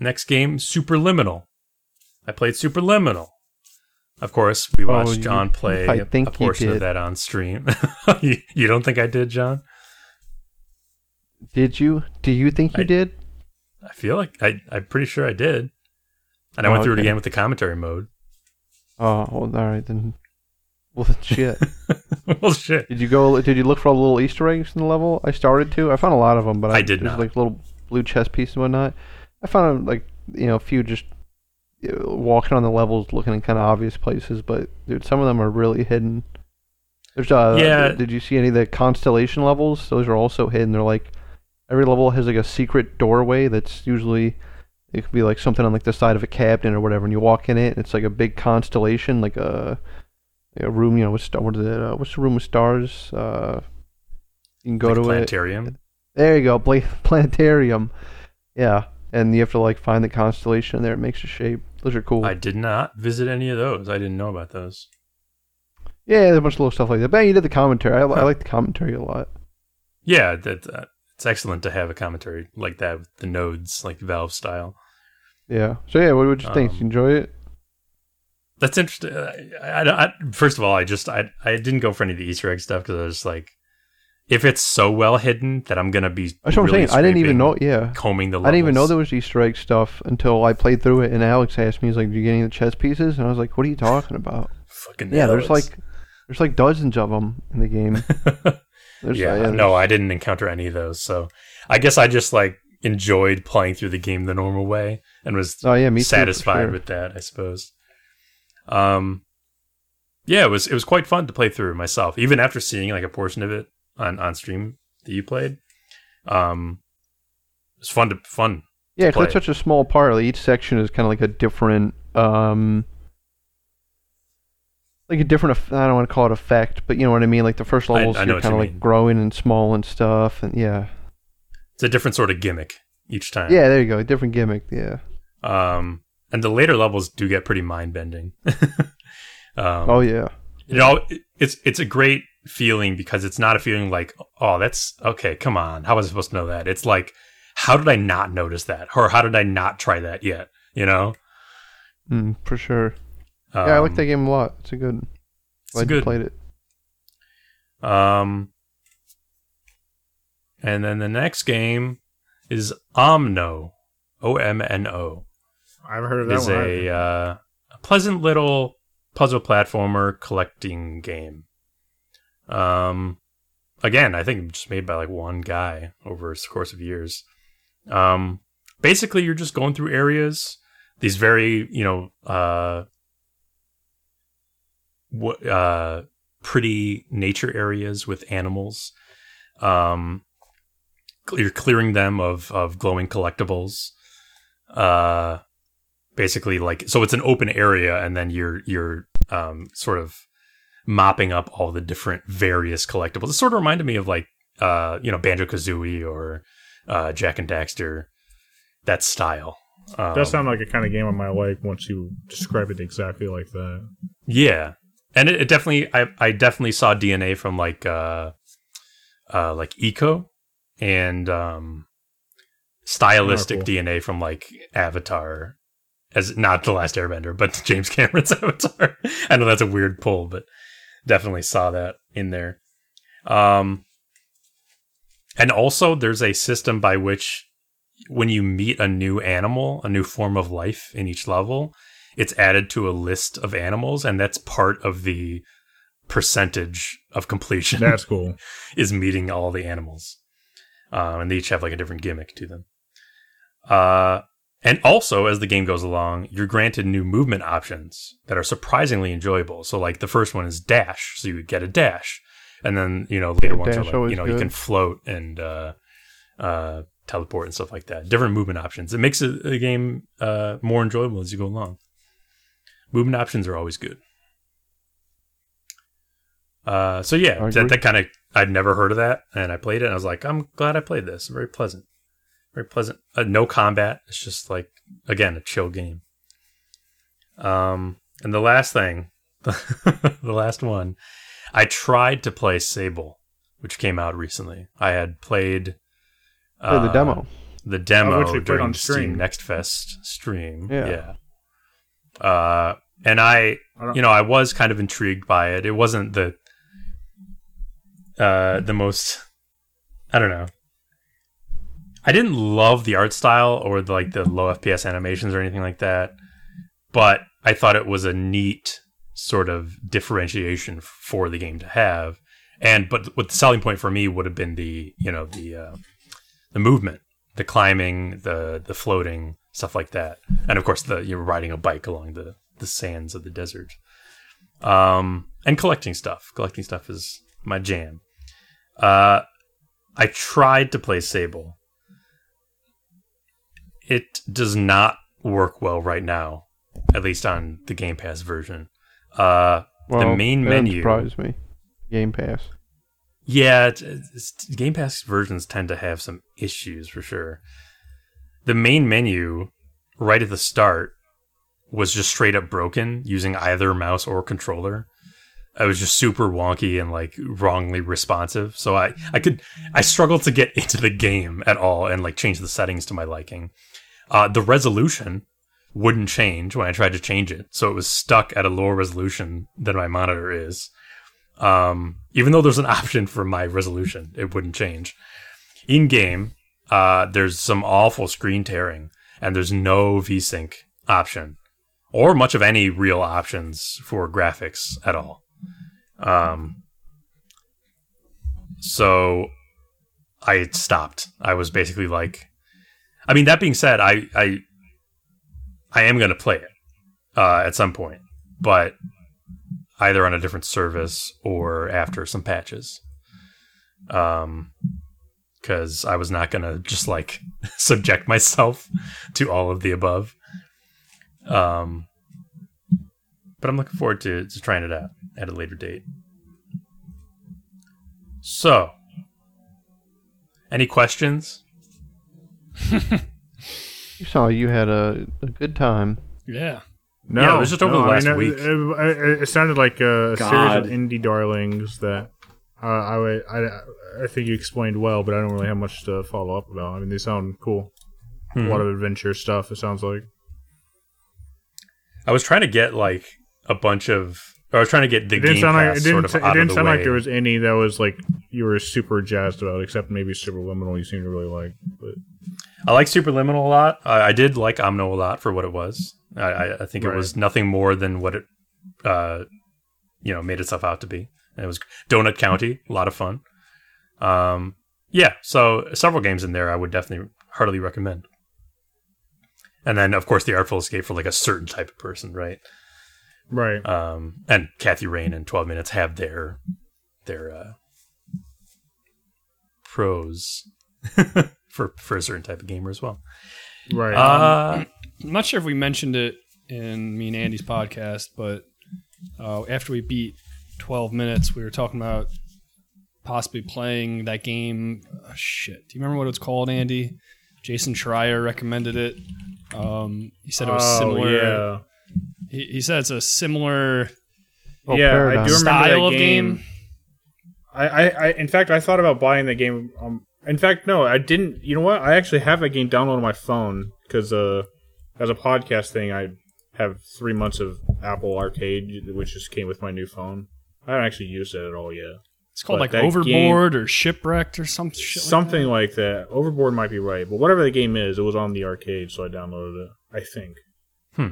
next game, Superliminal. I played Superliminal. Of course, we Oh, watched you- John play I a, think a portion of that on stream. you, you don't think I did, John? Did you? Do you think you I- did? I feel like I, I'm pretty sure I did. And I Oh, went through it again with the commentary mode. Oh, well, all right then. Well, then shit. well, shit. did you go? Did you look for all the little Easter eggs in the level? I started to. I found a lot of them, but I, I did there's not. like little blue chess pieces and whatnot. I found like you know a few just walking on the levels, looking in kind of obvious places, but dude, some of them are really hidden. There's uh, Yeah. Did you see any of the constellation levels? Those are also hidden. They're like every level has like a secret doorway that's usually it could be like something on like the side of a cabinet or whatever, and you walk in it, and it's like a big constellation, like a, a room. You know, with star, what is it? Uh, what's the room with stars? Uh, you can go Like to it. planetarium. There you go, pla- planetarium. Yeah, and you have to like find the constellation there. It makes a shape. Those are cool. I did not visit any of those. I didn't know about those. yeah, there's a bunch of little stuff like that. But you did the commentary. I, I like the commentary a lot. Yeah, that uh, it's excellent to have a commentary like that with the nodes, like Valve style. Yeah. So yeah, what would you think? Um, you enjoy it? That's interesting. I, I, I, first of all, I just I I didn't go for any of the Easter egg stuff because I was like, if it's so well hidden that I'm gonna be That's what I'm saying. I didn't even know. Yeah. combing the. I didn't even know there was Easter egg stuff until I played through it, and Alex asked me, "He's like, do you get any of the chess pieces?" And I was like, "What are you talking about?" Fucking yeah, there's like, there's like dozens of them in the game. There's, yeah, no, I didn't encounter any of those. So I guess I just like enjoyed playing through the game the normal way and was Oh yeah, me satisfied sure. with that, I suppose. Um, yeah, it was it was quite fun to play through myself, even after seeing like a portion of it on on stream that you played. Um, it was fun to fun. Yeah, because it's such a small part. Like, each section is kind of like a different, um, like a different. I don't want to call it effect, but you know what I mean. Like the first levels, I know you're kind of you like mean. growing and small and stuff, and yeah, It's a different sort of gimmick each time. yeah. There you go, different gimmick. Yeah. Um, and the later levels do get pretty mind bending. um, Oh yeah. you know it's it's a great feeling because it's not a feeling like oh that's okay come on how was i supposed to know that it's like how did i not notice that or how did i not try that yet you know Mm, for sure. Yeah, I like Um, that game a lot. It's a good. it's Glad you good played it. um and then the next game is omno o-m-n-o I haven't heard of that is one. a, uh, a pleasant little puzzle platformer collecting game. Um, again, I think just made by like one guy over the course of years. Um, basically, you're just going through areas, these very you know uh, what uh, pretty nature areas with animals. Um, you're clearing them of of glowing collectibles. Uh, basically like so it's an open area and then you're you're um sort of mopping up all the different various collectibles. It sort of reminded me of like uh you know Banjo Kazooie or uh Jak and Daxter that style. Um, that sounds like a kind of game I might like once you describe it exactly like that. Yeah, and it, it definitely I I definitely saw DNA from like uh uh like Eco and um stylistic. DNA from like Avatar as not the last Airbender, but James Cameron's Avatar. I know that's a weird pull, but definitely saw that in there. Um, and also, there's a system by which when you meet a new animal, a new form of life in each level, it's added to a list of animals, and that's part of the percentage of completion That's cool. is meeting all the animals. Um, and they each have like a different gimmick to them. Uh, and also, as the game goes along, you're granted new movement options that are surprisingly enjoyable. So, like the first one is dash, so you get a dash, and then you know later Yeah, ones are like you know you can float and uh, uh, teleport and stuff like that. Different movement options. It makes the the game uh, more enjoyable as you go along. Movement options are always good. Uh, so yeah, I that, that kind of I'd never heard of that, and I played it. and I was like, I'm glad I played this. Very pleasant, very pleasant. Uh, no combat. It's just like again a chill game. Um, and the last thing, the last one, I tried to play Sable, which came out recently. I had played Play the uh, demo. the demo which we played during Steam stream. Next Fest stream. Yeah. Yeah. Uh, and I, I you know, I was kind of intrigued by it. It wasn't the, uh, the most, I don't know. I didn't love the art style or the, like the low FPS animations or anything like that, but I thought it was a neat sort of differentiation for the game to have. And but what the selling point for me would have been the you know the uh, the movement, the climbing, the the floating, stuff like that, and of course the you're riding a bike along the the sands of the desert, um, and collecting stuff. Collecting stuff is my jam. Uh, I tried to play Sable. It does not work well right now, at least on the Game Pass version. Uh, Well, main that menu- surprise me. Game Pass. yeah, it's, it's, Game Pass versions tend to have some issues for sure. The main menu, right at the start, was just straight up broken using either mouse or controller. I was just super wonky and like wrongly responsive. So I, I could I struggled to get into the game at all and like change the settings to my liking. Uh, the resolution wouldn't change when I tried to change it, so it was stuck at a lower resolution than my monitor is. Um, even though there's an option for my resolution, it wouldn't change. In game, uh, there's some awful screen tearing, and there's no VSync option, or much of any real options for graphics at all. Um, so I stopped. I was basically like, I mean, that being said, I I I am gonna play it uh, at some point, but either on a different service or after some patches. Um, because I was not gonna just like subject myself to all of the above. Um, but I'm looking forward to, to trying it out at a later date. So, any questions? You saw you had a, a good time. Yeah. No, Yeah, it was just over no, the I last mean, week. It, it- it sounded like a series of indie darlings that uh, I, would- I I think you explained well, but I don't really have much to follow up about. I mean, they sound cool. A Hmm. lot of adventure stuff. It sounds like. I was trying to get like a bunch of I was trying to get the It didn't Game sound like it didn't, sort of it didn't the sound like there was any that was like you were super jazzed about, except maybe Superliminal. You seem to really like, but I like Superliminal a lot. I, I did like Omno a lot for what it was. I, I, I think it was nothing more than what it, uh, you know, made itself out to be. And it was Donut County, a lot of fun. Um, yeah, so several games in there I would definitely heartily recommend. And then, of course, the Artful Escape for like a certain type of person, right? right. Um, and Kathy Rain and Twelve Minutes have their their uh, pros for for a certain type of gamer as well. Right. Uh, I'm not sure if we mentioned it in me and Andy's podcast, but uh, after we beat 12 minutes, we were talking about possibly playing that game. Uh, shit, do you remember what it's called, Andy? Jason Schreier recommended it. Um, he said it was oh, similar. yeah. He, he said it's a similar Oh, yeah, I Paradigm. do remember style that of game. game. I, I, I, in fact, I thought about buying the game. Um, in fact, no, I didn't. You know what? I actually have that game downloaded on my phone because, uh, as a podcast thing, I have three months of Apple Arcade, which just came with my new phone. I haven't actually used it at all yet. It's called But like that Overboard or Shipwrecked or some shit. like Something that. like that. Overboard might be right, but whatever the game is, it was on the arcade, so I downloaded it. I think. Hmm.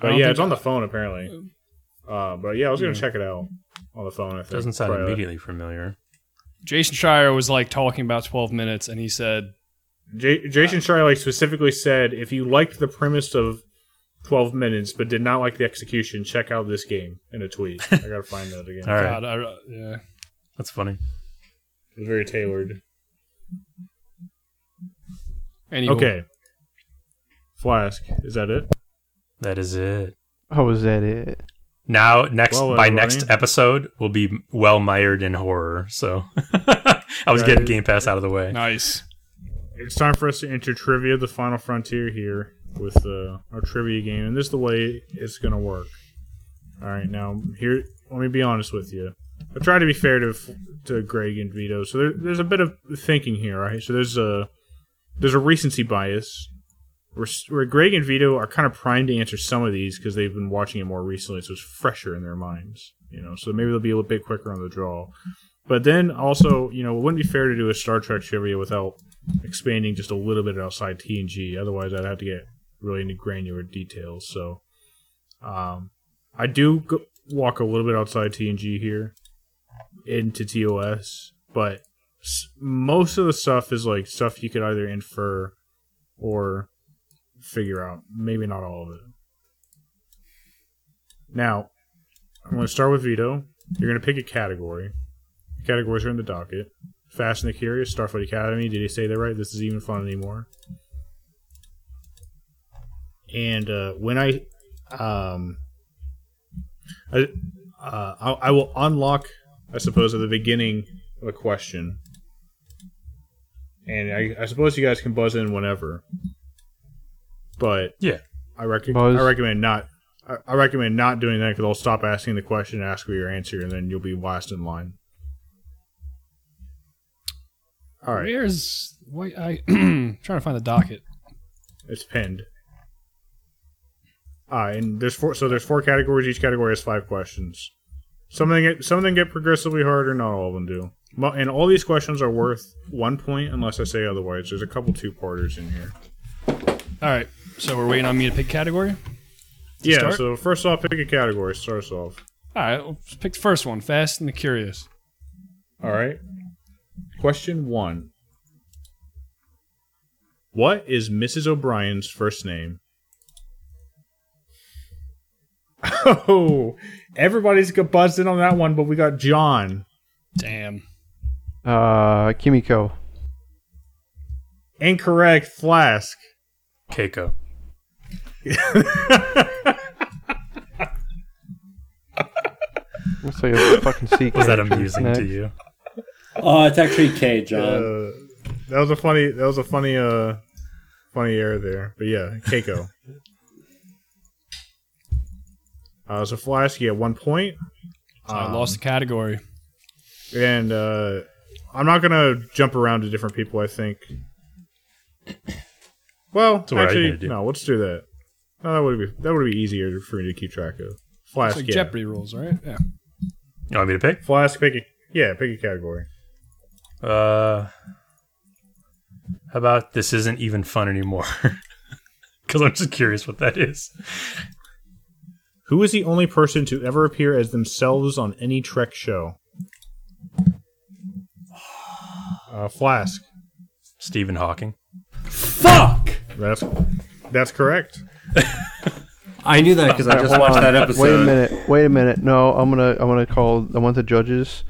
But yeah, it's on the phone apparently. Uh, but yeah, I was gonna check it out on the phone. I think. doesn't sound Try it. immediately familiar. Jason Schreier was like talking about 12 minutes, and he said, J- Jason Schreier like specifically said, if you liked the premise of 12 minutes but did not like the execution, check out this game in a tweet. I gotta find that again. All right, God, I, yeah. that's funny. It's very tailored. Anyway, Okay. Flask, is that it? That is it. Oh, is that it? Now, next Well, by next episode, we'll be well mired in horror. So I was getting Right. Game Pass out of the way. Nice. It's time for us to enter trivia, the final frontier here with uh, our trivia game, and this is the way it's gonna work. All right, now here, let me be honest with you. I try to be fair to to Greg and Vito, so there, there's a bit of thinking here, right? So there's a there's a recency bias where, where Greg and Vito are kind of primed to answer some of these because they've been watching it more recently, so it's fresher in their minds, you know. So maybe they'll be a little bit quicker on the draw. But then also, you know, it wouldn't be fair to do a Star Trek trivia without expanding just a little bit outside TNG. Otherwise, I'd have to get really into granular details. So, um, I do go, walk a little bit outside TNG here into TOS, but most of the stuff is like stuff you could either infer or figure out. Maybe not all of it. Now, I'm going to start with Vito. You're going to pick a category. Categories are in the docket. Fast and the Curious, Starfleet Academy. Did he say that right? This is even fun anymore. And uh, when I, um, I, uh, I, I will unlock, I suppose, at the beginning of a question, and I, I suppose you guys can buzz in whenever. But Yeah. I, rec- Buzz. I recommend not. I, I recommend not doing that because I'll stop asking the question, and ask for your answer, and then you'll be last in line. All right, Where's wait? I trying to find the docket. it's pinned. Ah, and there's four. So there's four categories. Each category has five questions. Some of them get some of them get progressively harder. Not all of them do. And all these questions are worth one point unless I say otherwise. There's a couple two parters in here. All right, so we're waiting on me to pick category. Yeah. start? So first off, pick a category. Start us off. All right, let's pick the first one. Fast and the Curious. All right. Question one. What is Mrs. O'Brien's first name? Oh, everybody's got buzzed in on that one, but we got John. Damn. Uh, Kimiko. Incorrect. Flask. Keiko. Looks like a fucking sea Was that amusing Next. to you? Oh, it's actually K, John. Uh, that was a funny. That was a funny. Uh, funny error there. But yeah, Keiko. Uh, so Flask, you get one point. So I Um, lost the category. and uh, I'm not gonna jump around to different people. I think. Well, So what are you actually, no. Let's do that. No, that would be that would be easier for me to keep track of. Flask, It's like yeah. Jeopardy rules, right? Yeah. You want me to pick? Flask, pick a yeah, pick a category. Uh, how about this isn't even fun anymore? Because I'm just curious what that is. Who is the only person to ever appear as themselves on any Trek show? Uh, Flask. Stephen Hawking. Fuck! That's that's correct. I knew that because I just watched that episode. Wait a minute. Wait a minute. No, I'm gonna I'm gonna call. I want the judges.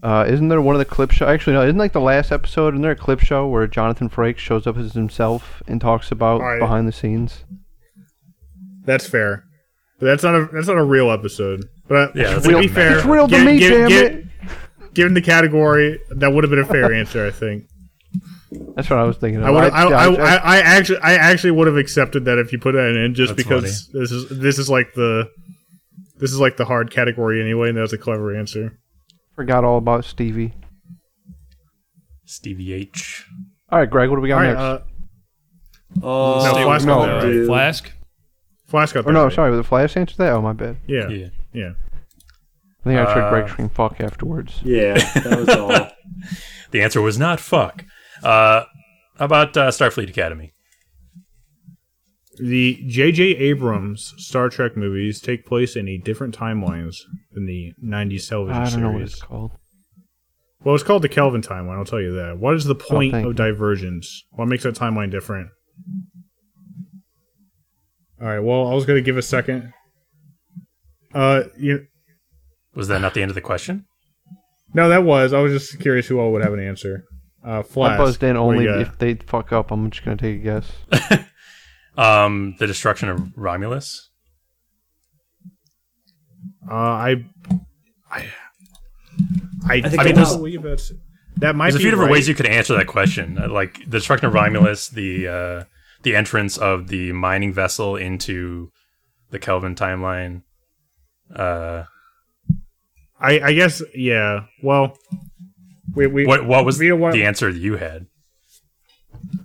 Uh, isn't there one of the clip show? Actually, no. Isn't like the last episode? Isn't there a clip show where Jonathan Frakes shows up as himself and talks about Alright. behind the scenes? That's fair. But that's not a that's not a real episode. But Yeah, that's to like be a fair, It's real to gi- me, gi- damn gi- it. Given the category, that would have been a fair answer. I think. That's what I was thinking. Of. I would. I, I, yeah, I, I actually, I actually would have accepted that if you put that in, just That's because this is this is like the this is like the hard category anyway, and that was a clever answer. forgot all about Stevie. Stevie H. All right, Greg. What do we got All right, next? uh, Oh, No, Flask no, right. Flask. Flask got or that no, right. sorry. Was the Flask answer that? Oh, my bad. Yeah, Yeah. yeah. I think I should Uh, Greg scream fuck afterwards. Yeah, that was all. The answer was not fuck. Uh, how about uh, Starfleet Academy? The J.J. Abrams Star Trek movies take place in a different timelines than the '90s television I don't know what series. it's called. Well, it's called the Kelvin timeline. I'll tell you that. What is the point thank of you. divergence? What makes that timeline different? All right. Well, I was going to give a second. Uh, you Was that not the end of the question? no, that was. I was just curious who all would have an answer. Uh, I Flash. buzzed in only if they fuck up. I'm just gonna take a guess. Um, the destruction of Romulus. Uh, I, I, I, think I it don't believe that's that might There's a few different right. ways you could answer that question. Uh, Like the destruction of Romulus, the uh, the entrance of the mining vessel into the Kelvin timeline. Uh, I, I guess yeah. Well, we we what what was Vito, what- the answer that you had?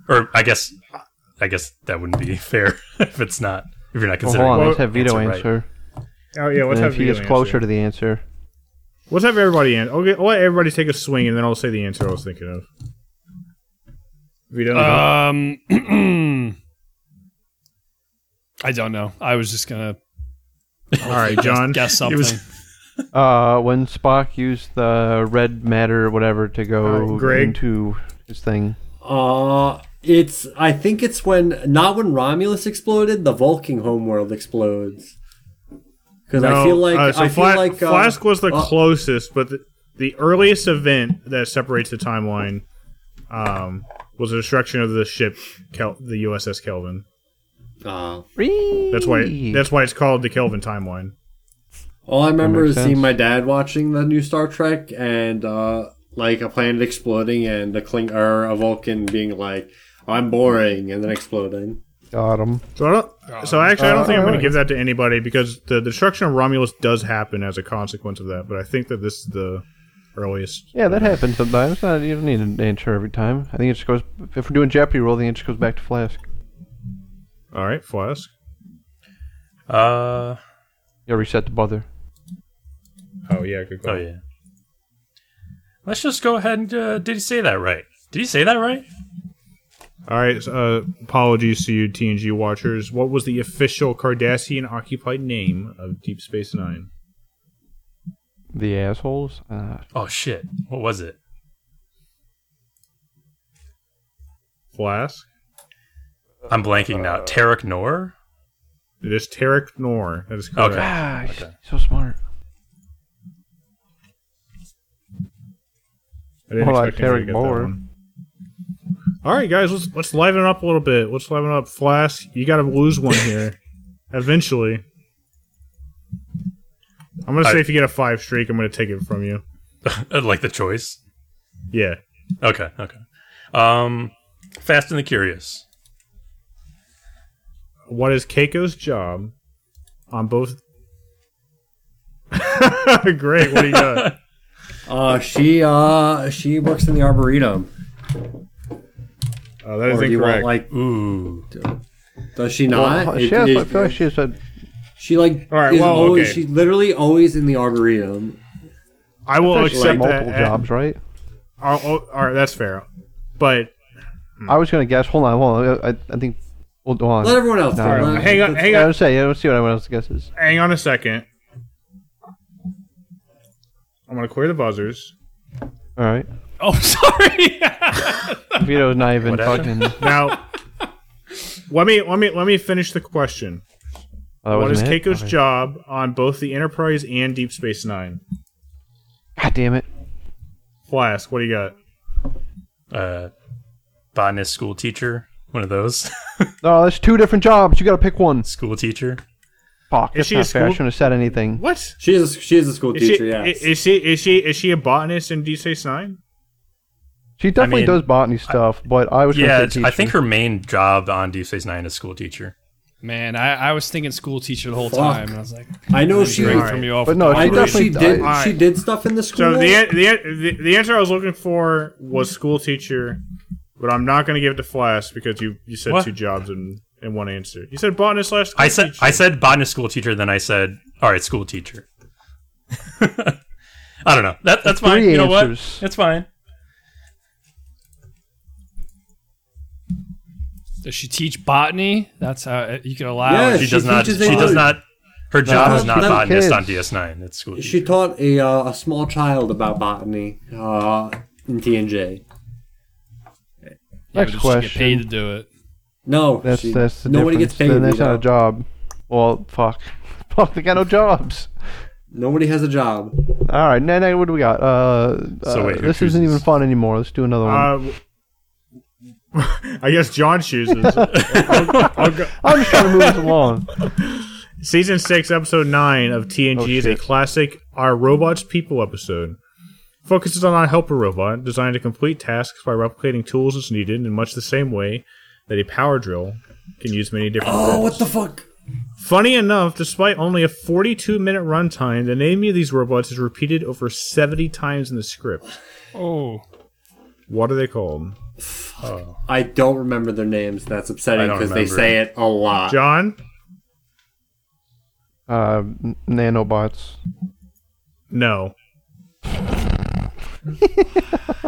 Or I guess I guess that wouldn't be fair if it's not if you're not Well, considering. hold on. Let's have Vito answer right. Oh yeah, let's and have if he Vito gets closer answer. to the answer, Let's have everybody in. Okay, I'll let everybody take a swing, and then I'll say the answer I was thinking of. Vito, Um, I don't know. I was just gonna all right, John. guess something. was- uh, when Spock used the red matter or whatever to go Alright, Greg. into his thing, Uh, it's. I think it's when not when Romulus exploded. The Vulcan homeworld explodes. Because I feel like uh, so I feel Fla- like uh, Flask was the uh, closest, but the, the earliest event that separates the timeline um, was the destruction of the ship, Kel- the USS Kelvin. uh, That's why. That's why it's called the Kelvin timeline. all I remember makes is seeing my dad watching the new Star Trek and uh, like a planet exploding and a Kling or a Vulcan being like, "I'm boring," and then exploding. got him. So, I don't, so actually, I don't Uh, think I'm going alright. to give that to anybody because the destruction of Romulus does happen as a consequence of that. But I think that this is the earliest. Yeah, that happens sometimes. Not, you don't need an answer every time. I think it just goes. If we're doing Jeopardy roll, the answer goes back to Flask. All right, Flask. Uh, You reset the buzzer. Oh yeah, good call. oh yeah. Let's just go ahead and uh, did he say that right? Did he say that right? All right. Uh, apologies to you, TNG watchers. What was the official Cardassian occupied name of Deep Space Nine? The assholes. Uh, Oh shit! What was it? Flask. I'm blanking now. Terok Nor. It is Terok Nor. That is correct. Okay. ah, he's so smart. I didn't More like expect anybody Terok get that Moore. All right, guys, let's let's liven up a little bit. Let's liven up. Flask, you got to lose one here, eventually. I'm gonna say I- if you get a five streak, I'm gonna take it from you. like the choice. Yeah. Okay. Okay. Um, Fast and the Curious. What is Keiko's job on both? Great. What do you got? Uh, she uh she works in the arboretum. Oh, that is or do you want incorrect. like? Ooh. Does she not? Well, It- she has, it- I feel like she has a. She like All right, is well, always okay. she's literally always in the arboretum. I will There's accept that. multiple jobs, right? Oh, oh, all right, that's fair. But I was gonna guess. Hold on, hold on. I, I think. Hold on. Let everyone else. No, talk. hang on, let's- hang Yeah, on, let's say. Yeah, let's see what everyone else guesses. hang on a second. I'm gonna clear the buzzers. All right. Oh, sorry. Vito's not even Whatever. fucking. Now, let me let me let me finish the question. Oh, what is? Keiko's Okay. job on both the Enterprise and Deep Space Nine? God damn it! Flask, what do you got? Uh, botanist school teacher, one of those. No, that's two different jobs. You got to pick one. school teacher. Fuck. Is That's she a not fair. I school- shouldn't have said anything. What? She is a, she is a school Is teacher. she, yes. is she is she is she a botanist in Deep Space Nine? She definitely mean, does botany stuff, but I was. Yeah, gonna it's- say I think her main job on Deep Space Nine is school teacher. Man, I, I was thinking school teacher the whole Fuck. time. And I was like, I know she. great from you off. But no, she I know definitely- she did. I- she did stuff in the school. So the, the the the answer I was looking for was school teacher, but I'm not going to give it to Flask because you you said What? two jobs in in one answer. You said botanist slash. school I said teacher. I said botanist school teacher, then I said all right, school teacher. I don't know. That that's fine. Three You know what? answers. It's fine. Does she teach botany? That's how you can allow. Yeah, it. She, she does not. She does English. not. Her job No, is not little botanist on. DS9. It's school She teacher. taught a uh, a small child about botany uh, in TNG. Yeah, but Next does She question. get paid to do it. No, That's she- that's the nobody difference. gets paid. Then that's Vito. not a job. Well, fuck, fuck. They got no jobs. Nobody has a job. All right, now, now what do we got? Uh, So uh, wait, who this isn't even fun anymore. Let's do another one. I guess John chooses. I'll, I'll go. I'm just trying to move this along. Season six, episode nine of TNG Oh, is a classic "Are Robots People" episode. Focuses on a helper robot designed to complete tasks by replicating tools as needed in much the same way that a power drill can use many different. Oh, roles. what the fuck? Funny enough, despite only a 42 minute runtime, the name of these robots is repeated over 70 times in the script. Oh, What are they called? I don't remember their names. That's upsetting because they say it a lot. John? Uh, n- nanobots. No.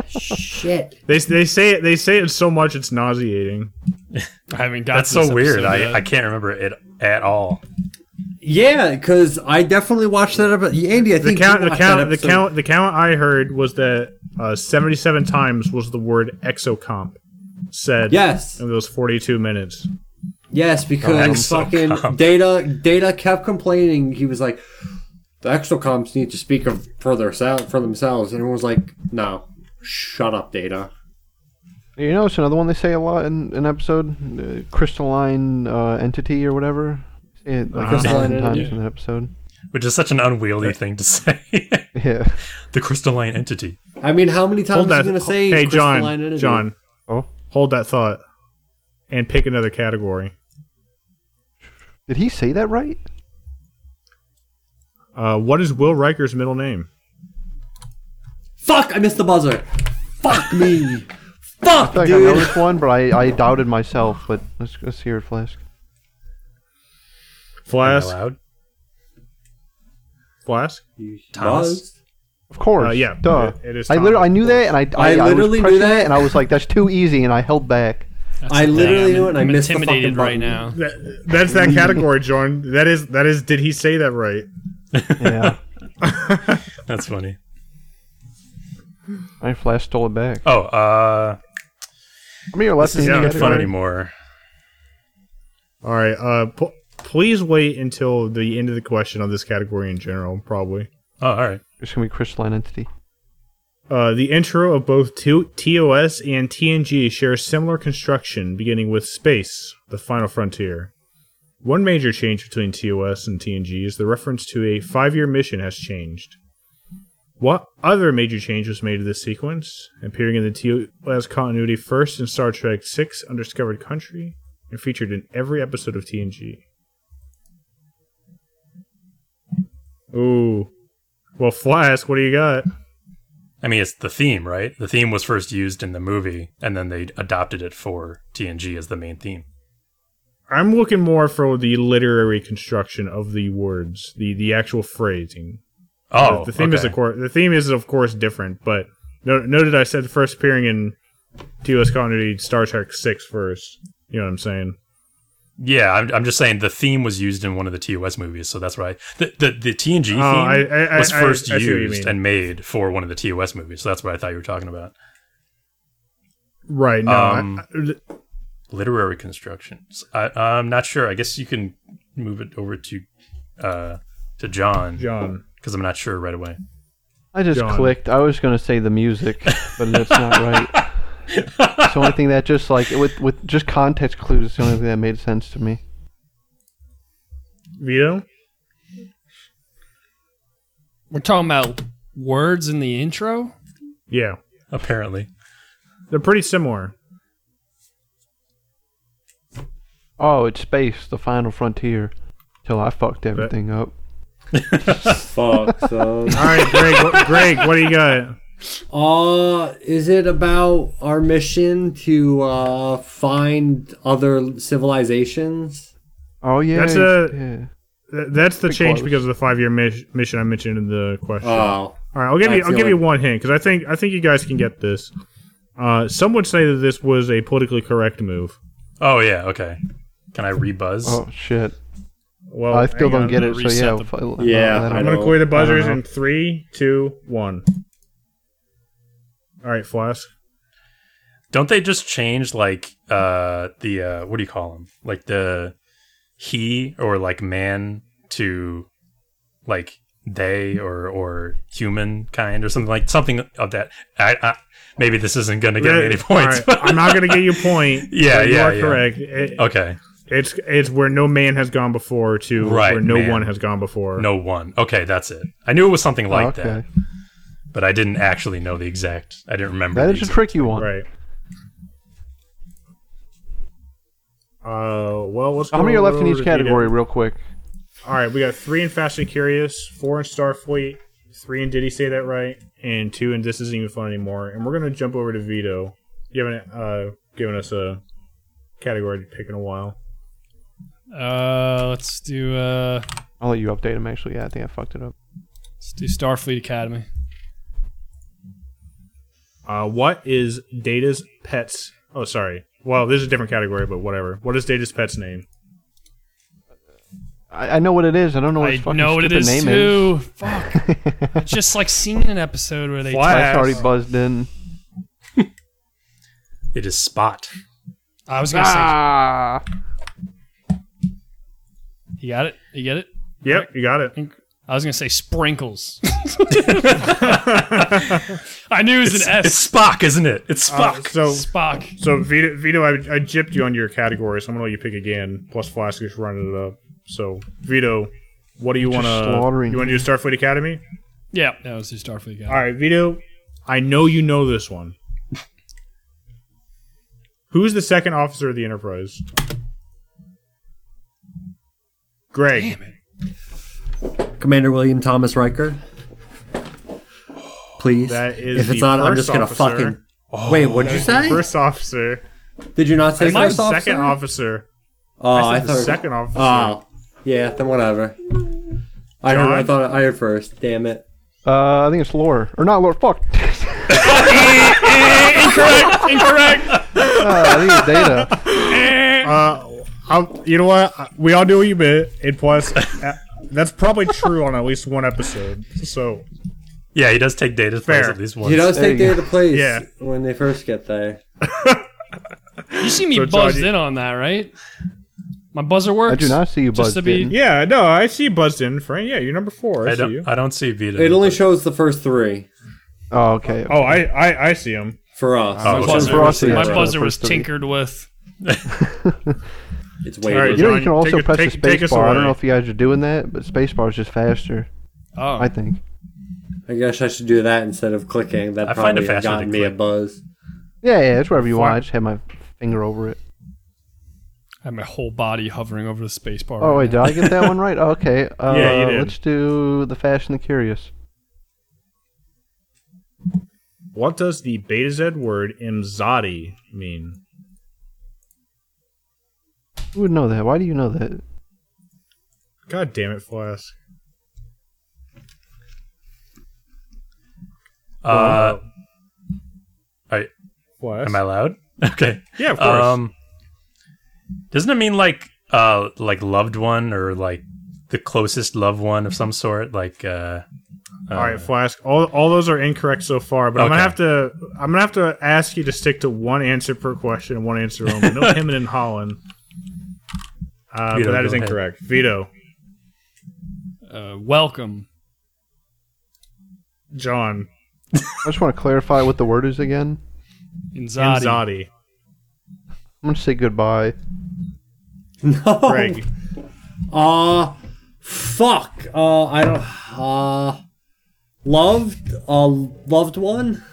Shit. They, they say it they say it so much it's nauseating. I haven't. That's so weird. I, yet. I can't remember it at all. Yeah, because I definitely watched that episode. Andy, I The think count the count the count the count I heard was that uh, 77 times was the word exocomp said Yes, in those 42 minutes. yes, because Exocomp. fucking Data Data kept complaining. He was like, "The exocomps need to speak of for their for themselves," and everyone was like, "No, shut up, Data." You know, it's another one they say a lot in an episode. Uh, crystalline uh, entity or whatever. Say it like Uh-huh. Crystalline times entity. in an episode. Which is such an unwieldy thing to say. Yeah. the crystalline entity. I mean, how many times Hold are that you gonna say? Hey crystalline John, entity? John, Oh, hold that thought and pick another category. did he say that right? Uh, what is Will Riker's middle name? Fuck! I missed the buzzer. Fuck me. Fuck, I feel like I know dude. this one, but I, I doubted myself. But let's let's hear it, Flask. Am I Flask. allowed? Flask. Thomas? Buzzed. Of course. Uh, yeah, Duh. it- it is I Thomas, literally I knew of that, and I I, I I literally was knew pressing that. it, and I was like, "That's too easy," and I held back. That's I the thing. literally I'm- knew it and I I'm missed the intimidated fucking right button. now. That, that's that category, John. That is that is. Did he say that right? Yeah. That's funny. I Flask stole it back. Oh, uh, How many are left this in isn't the even fun anymore. All right. Uh, p- please wait until the end of the question on this category in general. Probably. Oh, all right. It's gonna be crystalline entity. Uh, the intro of both to- TOS and TNG share a similar construction, beginning with space, the final frontier. One major change between TOS and TNG is the reference to a five-year mission has changed. What other major change was made to this sequence, appearing in the TOS continuity first in Star Trek VI Undiscovered Country, and featured in every episode of TNG? Ooh. Well, Flask, what do you got? I mean, it's the theme, right? The theme was first used in the movie, and then they adopted it for TNG as the main theme. I'm looking more for the literary construction of the words, the the actual phrasing. Oh, the theme is of course the theme is of course different, but no, noted I said first appearing in TOS continuity Star Trek six first. You know what I'm saying? Yeah, I'm, I'm just saying the theme was used in one of the TOS movies, so that's right. The the, the TNG theme Oh, I- I- was first I see used mean. and made for one of the TOS movies, so that's what I thought you were talking about. Right. No. Um, I- Literary constructions. I, I'm not sure. I guess you can move it over to uh, to John John. because I'm not sure right away. I just John. clicked. I was gonna say the music, but that's not right. It's the only thing that just like with with just context clues. It's the only thing that made sense to me. Vito. We're talking about words in the intro. Yeah, Apparently, they're pretty similar. Oh, it's space, the final frontier. Till I fucked everything up. Fuck, son. All right, Greg. what, Greg, what do you got? Uh, is it about our mission to uh find other civilizations? Oh yeah, That's a- yeah. Th- That's the Pretty change close. because of the five year mis- mission I mentioned in the question. Oh, All right, I'll give you. I'll the give you one hint because I think I think you guys can get this. Uh, some would say that this was a politically correct move. oh yeah, okay. Can I rebuzz? Oh shit! Well, I still don't on. get it. So yeah, the- I- Yeah, I don't I'm gonna clear the buzzers in three, two, one. All right, Flask. Don't they just change like uh the uh what do you call them? Like the he or like man to like they or or humankind or something like something of that. I, I maybe this isn't going to get me any points. right, I'm not gonna get you a point. Yeah, you yeah, are yeah. correct. It- okay, It's it's where no man has gone before to Right, where no man. one has gone before. no one. Okay, that's it. I knew it was something like okay. that, but I didn't actually know the exact. I didn't remember. That the is a tricky one. Right. Uh, well, let's. How many are left in each category, Vito. real quick? All right, we got three in Fast and Curious, four in Starfleet, three in Did He Say That Right, and two in This Isn't Even Fun Anymore. And we're gonna jump over to Vito. You haven't uh given us a category to pick in a while. Uh, let's do uh, I'll let you update them. Actually, yeah, I think I fucked it up. let's do Starfleet Academy. Uh, what is Data's pet's? Oh, sorry. Well, this is a different category, but whatever. What is Data's pet's name? I, I know what it is. I don't know what I its fucking know what it stupid is name too. Fuck. Just like seeing an episode where they. Flask. That's already buzzed in. It is Spot. I was gonna say. Ah, You got it. You get it. Yep, you got it. I was gonna say sprinkles. I knew it was It's, an S. it's Spock, isn't it? It's Uh, Spock. so, Spock. so Vito, Vito I, I gypped you on your category, so I'm gonna let you pick again. Plus, Flask is running it up. So, Vito, what do you want to? slaughtering You want to do Starfleet Academy? Yeah, that was the Starfleet Academy. All right, Vito. I know you know this one. Who's the second officer of the Enterprise? Greg. Damn it. Commander William Thomas Riker. Please. That is if it's not, I'm just gonna officer. fucking. Wait, what'd you say? First officer. Did you not say My first officer? second officer. Oh, I I said the thought. second officer. Oh, yeah. Then whatever. I heard. I thought I heard first. Damn it. uh, I think it's lore or not lore. Fuck. Incorrect. Incorrect. Uh, I think it's data. Uh, I'll, you know what? We all do what you meant. And plus, that's probably true on at least one episode. So, yeah, he does take Data's place Fair. at least once. He does take you day go. place Yeah. when they first get there. You see me So, John, buzzed in on that, right? My buzzer works. I do not see you Just buzzed to be- in. yeah, no, I see you buzzed in, Frank. Yeah, you're number four. I, I see you. don't. I don't see Vito. It only shows the first three Oh, okay. Oh, I, I, I see him. for us. Oh, It okay. shows For us, yeah. My buzzer was First three. tinkered with. three. It's way. All right, You know, you can also take press take- the take space us bar. I don't know if you guys are doing that, but space bar is just faster. Oh, I think. I guess I should do that instead of clicking. That I find it probably have gotten me a buzz. Yeah, yeah, it's wherever you want. I just had my finger over it. I have my whole body hovering over the space bar. Oh right wait, did. I get that one right? Oh, okay. Uh, Yeah, you did. Let's do the Fast and the Curious. What does the Betazoid word Imzadi mean? Who would know that? Why do you know that? God damn it, Flask. Uh, I, Flask. am I loud? Okay. yeah, of course. Um, doesn't it mean like uh like loved one or like the closest loved one of some sort? Like uh, all right, Flask. All all those are incorrect so far, but I'm gonna have to I'm gonna have to ask you to stick to one answer per question and one answer only. No him and Holland. Uh, Vito, but that go ahead. incorrect. Vito. Uh, welcome. John. I just want to clarify what the word is again. Imzadi. Imzadi. I'm gonna say goodbye. No. Greg. Uh, fuck. Uh, I don't. Uh, loved. Uh, loved one.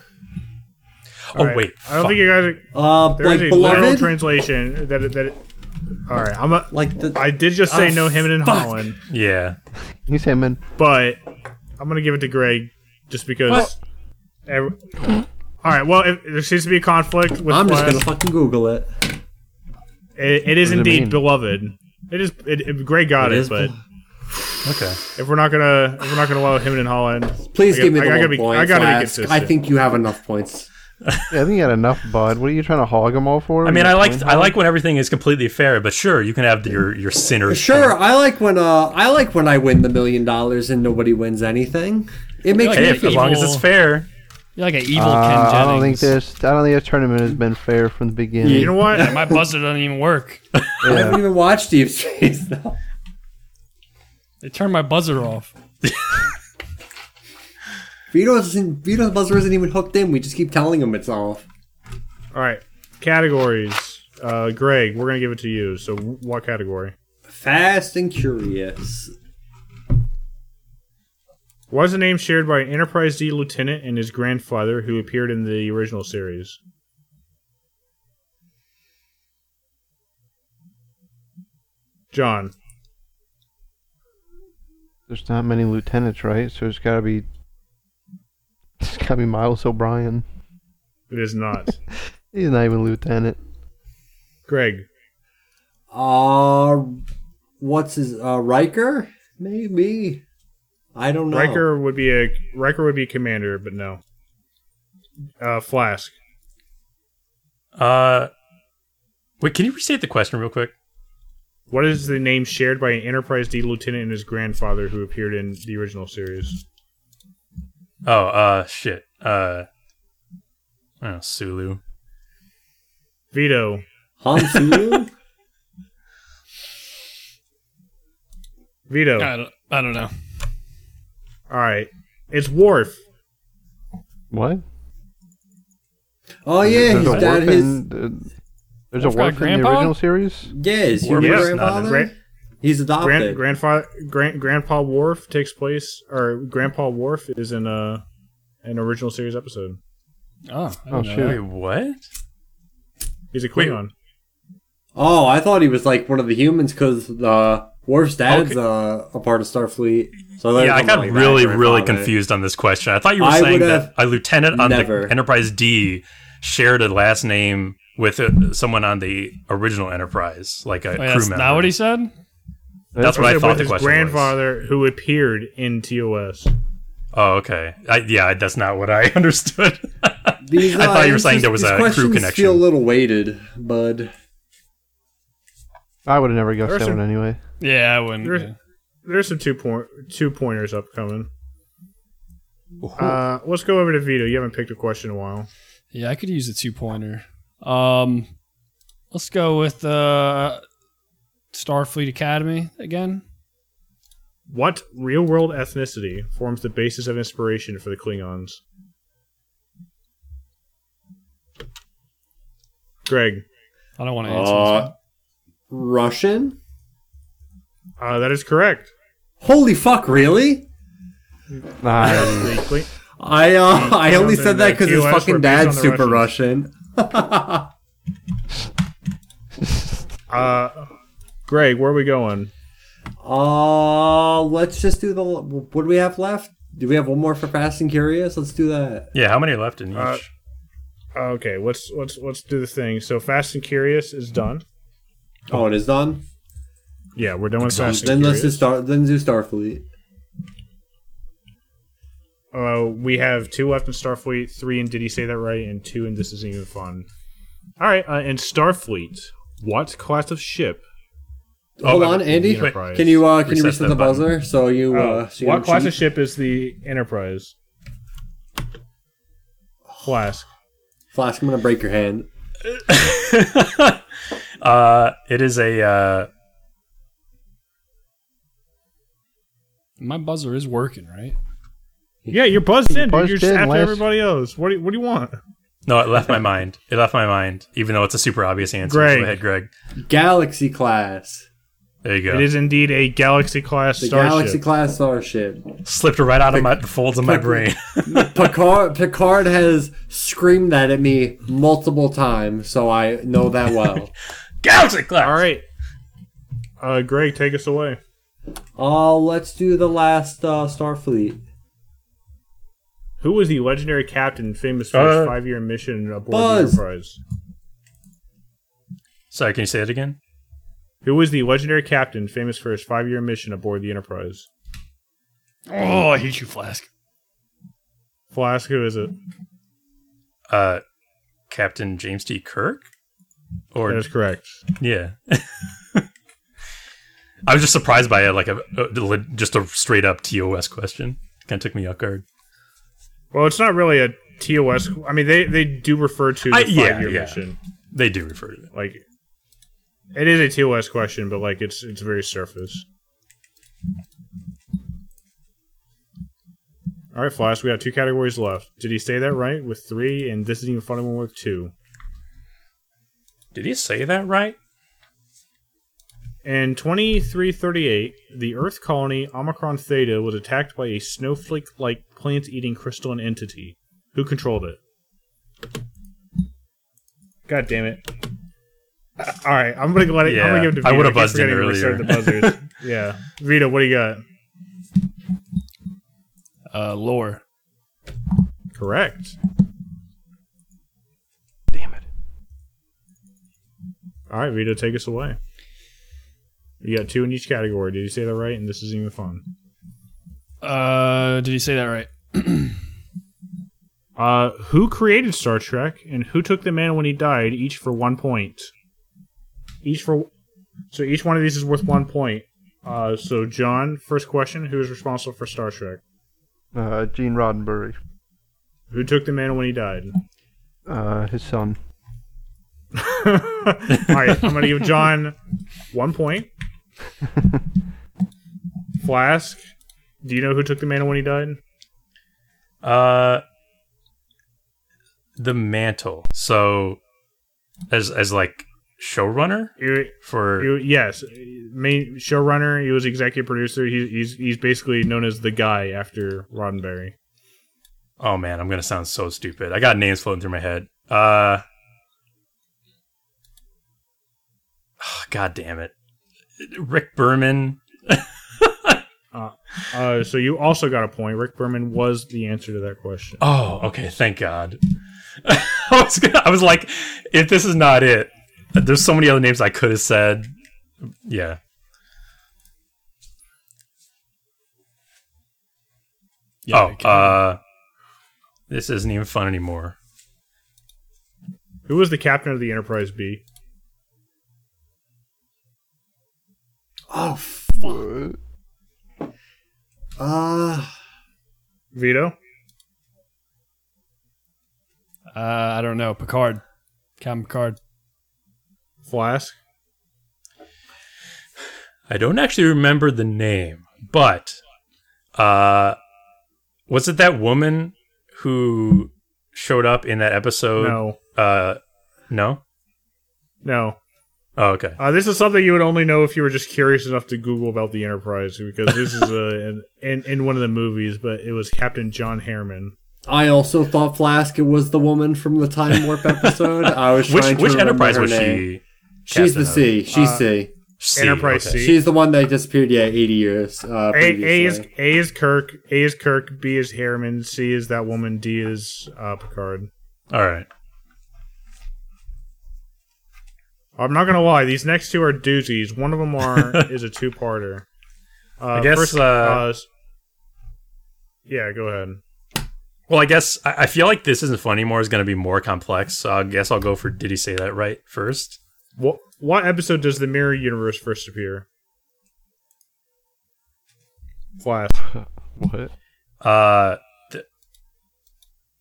oh All right. wait, I don't fuck. think you guys. Are, Uh, There's like a literal translation that that. All right, I'm. A, like the. I did just say Ah, no him and fuck. Holland, yeah. He's him and but I'm gonna give it to Greg just because. every- all right. Well, if, there seems to be a conflict with. I'm just gonna fucking Google it. It, it is What does it indeed beloved. It is. It, it, Greg got It it, is but Okay. if we're not gonna, if we're not gonna allow him and Holland, Please I give me the I gotta be- point. I gotta be consistent. I think you have enough points. Yeah, I think you had enough, bud. What are you trying to hog them all for? I mean, I like I like when everything is completely fair, but sure, you can have your your sinners. Sure, I like when uh I like when I win the million dollars and nobody wins anything. It makes Like, me Hey, Yeah, if, as long as it's fair. You're like an evil Uh, Ken Jennings. I don't think this. I don't think this tournament has been fair from the beginning. you know what? My buzzer doesn't even work. I haven't even watched Deep Space. though. They turned my buzzer off. Vito's isn't, Vito's buzzer isn't even hooked in. We just keep telling him it's off. All right, categories. Uh, Greg, we're gonna give it to you. So, what category? Fast and curious. Was the name shared by an Enterprise D lieutenant and his grandfather who appeared in the original series? John. There's not many lieutenants, right? So it's got to be. It's got to be Miles O'Brien. It is not. He's not even lieutenant. Greg. Uh, what's his uh Riker? Maybe. I don't know. Riker would be a Riker would be commander, but no. Uh, Flask. Uh, wait, can you restate the question real quick? What is the name shared by an Enterprise D lieutenant and his grandfather who appeared in the original series? Oh, uh, shit. Uh, oh, Sulu. Vito. Han Solo. Vito. I don't, I don't know. All right. It's Worf. What? oh yeah, There's he's a dad. Worf His in. Uh, there's Worf a Worf in the grandpa? original series. yeah, is Worf your is grandfather? Gran- he's adopted. Grand, grandfather, grand, Grandpa Worf takes place, or Grandpa Worf is in a an original series episode. Oh, I Oh, don't shit. Wait, what? He's a Klingon. oh, I thought he was like one of the humans because uh, Worf's dad's Okay. uh, a part of Starfleet. So Yeah, I got like really, really confused on this question. I thought you were I saying that a lieutenant on never. the Enterprise D shared a last name with uh someone on the original Enterprise, like a Wait, crew that's member. not what he said? That's what I thought the his question grandfather who appeared in TOS. Oh, okay. I, yeah, that's not what I understood. These, I uh, thought you were saying there was a crew questions connection. Feel a little weighted, bud. I would have never guessed that one anyway. Yeah, I wouldn't. There's- yeah. There's some two point two pointers upcoming. Uh, let's go over to Vito. You haven't picked a question in a while. Yeah, I could use a two pointer. Um, let's go with uh, Starfleet Academy again. What real world ethnicity forms the basis of inspiration for the Klingons? Greg. I don't want to answer. Uh, Russian? Uh, that is correct. Holy fuck! Really? Nah, I uh, I only said that that because his fucking dad's on the super Russian. uh, Greg, where are we going? Uh, let's just do the. What do we have left? Do we have one more for Fast and Curious? Let's do that. yeah, how many are left in each? Uh, Okay, let's let's let's do the thing. So Fast and Curious is done. Oh, it is done. Yeah, we're done with Fast and Then let's do Furious. Star. Then do Starfleet. Uh, we have two left in Starfleet, three in Did He Say That Right, and two in This Isn't Even Fun. All right, uh, in Starfleet, what class of ship? Hold Oh, on, Andy. Enterprise. Can you uh, can you Reset reset the button. buzzer so you Oh, uh, so you what don't class cheat? of ship is the Enterprise? Flask. Flask, I'm gonna break your hand. uh, it is a uh, My buzzer is working, right? Yeah, you're buzzed in, dude. buzzed You're just in, after Les. everybody else. What do you, what do you want? no. It left my mind. It left my mind, even though it's a super obvious answer. Greg. Go ahead, Greg. Galaxy class. There you go. It is indeed a Galaxy class The starship. Galaxy class starship. Slipped right out of my the folds of my brain. Picard Picard has screamed that at me multiple times, so I know that well. Galaxy class. All right. Uh, Greg, take us away. Oh, let's do the last uh, Starfleet. Who was the legendary captain famous for his Uh, five-year mission aboard Buzz. the Enterprise? Sorry, can you say it again? Who was the legendary captain famous for his five-year mission aboard the Enterprise? Oh, I hate you, Flask. Flask, who is it? Uh, Captain James T. Kirk. Or That is correct. yeah. I was just surprised by it, like a, a just a straight up TOS question. Kind of took me off guard. Well, it's not really a TOS. I mean, they, they do refer to the I- yeah, five-year yeah. mission. They do refer to it. Like, it is a TOS question, but like it's it's very surface. All right, Flask. We have two categories left. Did he say that right with three? And this isn't even funny one with two. Did he say that right? In 2338, the Earth colony Omicron Theta was attacked by a snowflake like plant eating crystalline entity. Who controlled it? God damn it. All right, I'm gonna let it. I'm Yeah, gonna give it to I Vito. would've buzzed in to restart earlier. The buzzers. yeah, Vito, what do you got? Uh, lore. Correct. Damn it. All right, Vito, take us away. You got two in each category. Did you say that right? And this isn't even fun. Uh, did you say that right? Uh, who created Star Trek and who took the man when he died? Each for one point. Each for so each one of these is worth one point. Uh, so John, first question: Who is responsible for Star Trek? Uh, Gene Roddenberry. Who took the mantle when he died? Uh, his son. All right, I'm gonna give John one point. Flask, do you know who took the mantle when he died? Uh, the mantle. So, as as like showrunner for yes, main showrunner. He was executive producer. He, he's he's basically known as the guy after Roddenberry. oh man, I'm gonna sound so stupid. I got names floating through my head. Uh, God damn it, Rick Berman. Uh, so you also got a point. Rick Berman was the answer to that question. Oh, okay, thank God. I was gonna, I was like, if this is not it, there's so many other names I could have said. Yeah. Yeah, oh, uh, this isn't even fun anymore. Who was the captain of the Enterprise B? Oh fuck. Uh Vito. uh, I don't know. Picard. Captain Picard. Flask. I don't actually remember the name, but uh, was it that woman who showed up in that episode? No, Uh, no. no. Oh, okay. Uh, this is something you would only know if you were just curious enough to Google about the Enterprise, because this is uh, in, in in one of the movies. But it was Captain John Harriman. I also thought Flask it was the woman from the Time Warp episode. I was Which to which enterprise her was name. she? She's the captain of? C. She's Uh, C. C, Enterprise okay. C. She's the one that disappeared. Yeah, eighty years. Uh, A, A is. A is Kirk. A is Kirk. B is Harriman. C is that woman. D is uh, Picard. All right. I'm not gonna lie. These next two are doozies. One of them are is a two-parter. Uh, I guess, First, uh, s- yeah, go ahead. Well, I guess I, I feel like this isn't fun anymore. Is going to be more complex. So I guess I'll go for. Did he say that right first? What what episode does the mirror universe first appear? Flask. What? Uh, the,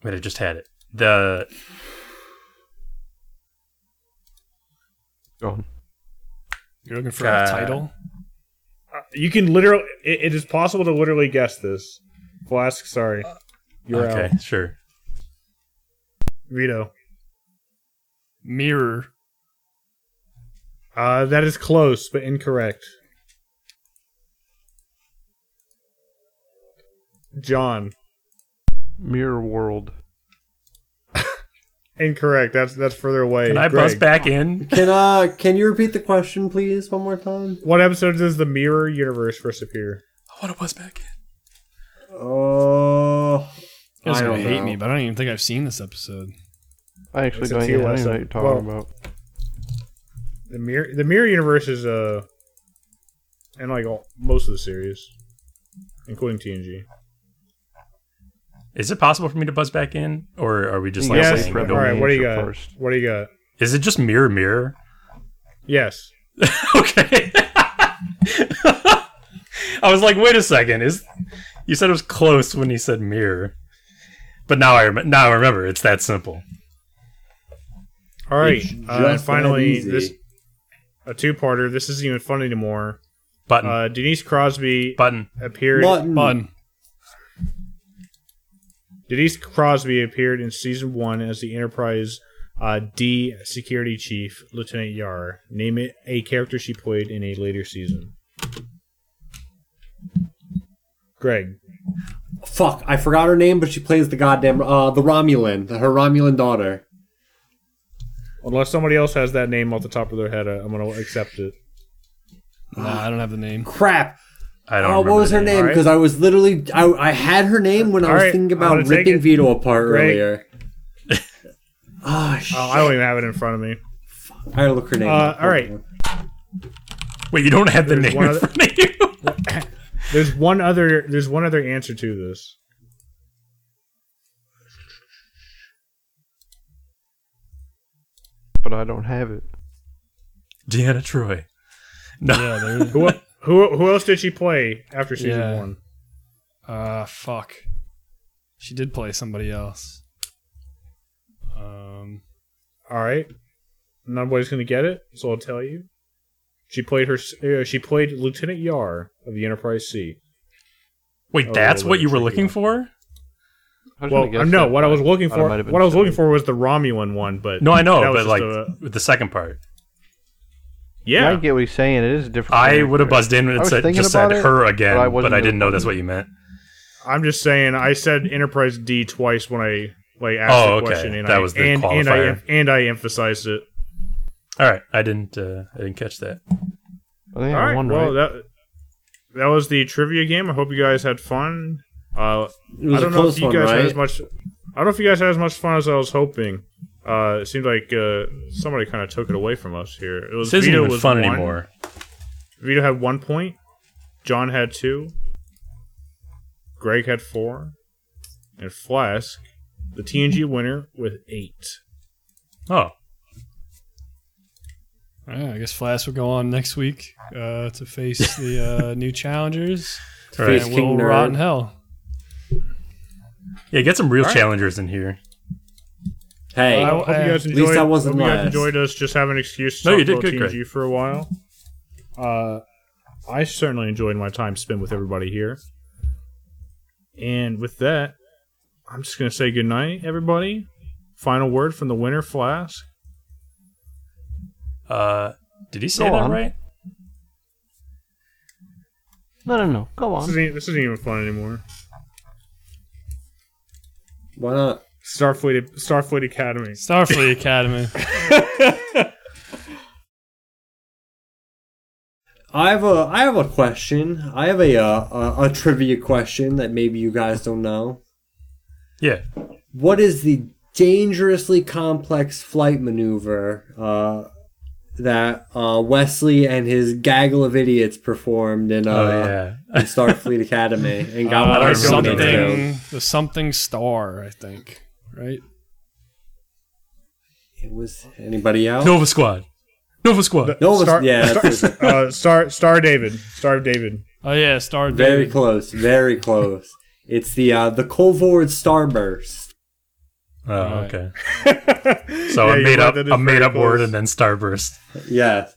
wait, I just had it. The Go on. You're looking for Uh, a title? You can literally. It, it is possible to literally guess this. Flask, sorry, you're okay, out. sure. Vito. Mirror. Uh, that is close, but incorrect. John. Mirror World. Incorrect. That's that's further away. Can I Greg, buzz back in? Can uh can you repeat the question please one more time? What episode does the mirror universe first appear? I want to buzz back in. Oh, You guys I are gonna don't hate me, but I don't even think I've seen this episode. I actually don't, yeah, I don't even know what you're talking well- about. The mirror the mirror universe is uh and like all, most of the series, including TNG. Is it possible for me to buzz back in, or are we just like Yes. saying? All we don't- right. What do you answer got? first. What do you got? Is it just mirror mirror? Yes. okay. I was like, wait a second. Is you said it was close when he said mirror, but now I rem- now I remember. It's that simple. All right. Uh, and finally, this a two-parter. This isn't even fun anymore. Button Uh, Denise Crosby button. appeared. Button. Fun. Denise Crosby appeared in season one as the Enterprise uh, D security chief, Lieutenant Yar. Name it a character she played in a later season. Greg. Fuck, I forgot her name, but she plays the goddamn uh the Romulan, the, her Romulan daughter. Unless somebody else has that name off the top of their head, I'm going to accept it. Nah, I don't have the name. Crap. I don't. Oh, what was her name? Alright. Because I was literally I, I had her name when I All was right, thinking I'm about gonna take ripping it. Vito apart Greg. earlier. Ah, shit. Oh, I don't even have it in front of me. I gotta look her name. Uh, up. all right. Wait, you don't have the There's name one in other- front of you. There's one other. There's one other answer to this. But I don't have it. Deanna Troi. No. Yeah, there. Who who who else did she play after season Yeah. one? Uh, fuck. She did play somebody else. Um, All right, nobody's gonna get it, so I'll tell you. She played her. Uh, she played Lieutenant Yar of the Enterprise C. Wait, Oh, that's what you were looking for? I Well, gonna guess uh, no. What I was looking for. might have What I was looking for was the Romulan one, but No, I know, but like a- with the second part, yeah, I get what he's saying. It is a different. I would have buzzed in I and was said thinking just said it, her again, but I but, I didn't know that's what you meant. I'm just saying. I said Enterprise D twice when I like asked Oh, the okay. question, and That I, was the and, and I and I emphasized it. All right, I didn't. Uh, I didn't catch that. I think All I right. won, well, right? that that was the trivia game. I hope you guys had fun. Uh, It was I don't a know close if you one, guys had as much. I don't know if you guys had as much fun as I was hoping. Uh, it seemed like uh, somebody kind of took it away from us here. It was This isn't Vito even was fun one. anymore. Vito had one point. John had two. Greg had four, and Flask, the TNG winner, with eight. Oh, yeah, I guess Flask will go on next week uh, to face the uh, new challengers. all right. Face King we'll Nerd. rot in hell. Yeah, get some real All right. challengers in here. Hey, I hope you guys at enjoyed. least I wasn't hope you guys enjoyed us just having an excuse to No, talk you did about good, TNG Greg. for a while. Uh, I certainly enjoyed my time spent with everybody here. And with that, I'm just gonna say goodnight, everybody. Final word from the winner, Flask. Uh, did he say Go that on. right? No, no, no. Go This on. isn't, this isn't even fun anymore. Why not? Starfleet, Starfleet Academy. Starfleet Academy. I have a I have a question. I have a uh, a, a trivia question that maybe you guys don't know. Yeah. What is the dangerously complex flight maneuver uh, that uh, Wesley and his gaggle of idiots performed in, uh, oh yeah. in Starfleet Academy and got Uh, one I of don't them know. something, the something star, I think. Right? It was anybody else? Nova Squad. Nova Squad. Nova- Star, yeah, Star, uh, Star, Star David, Star David. Oh yeah, star. Very close, very close. It's the uh, the Kolvoord Starburst. Oh, Right. okay. So Yeah, a made up a made very up word and then starburst. Yes.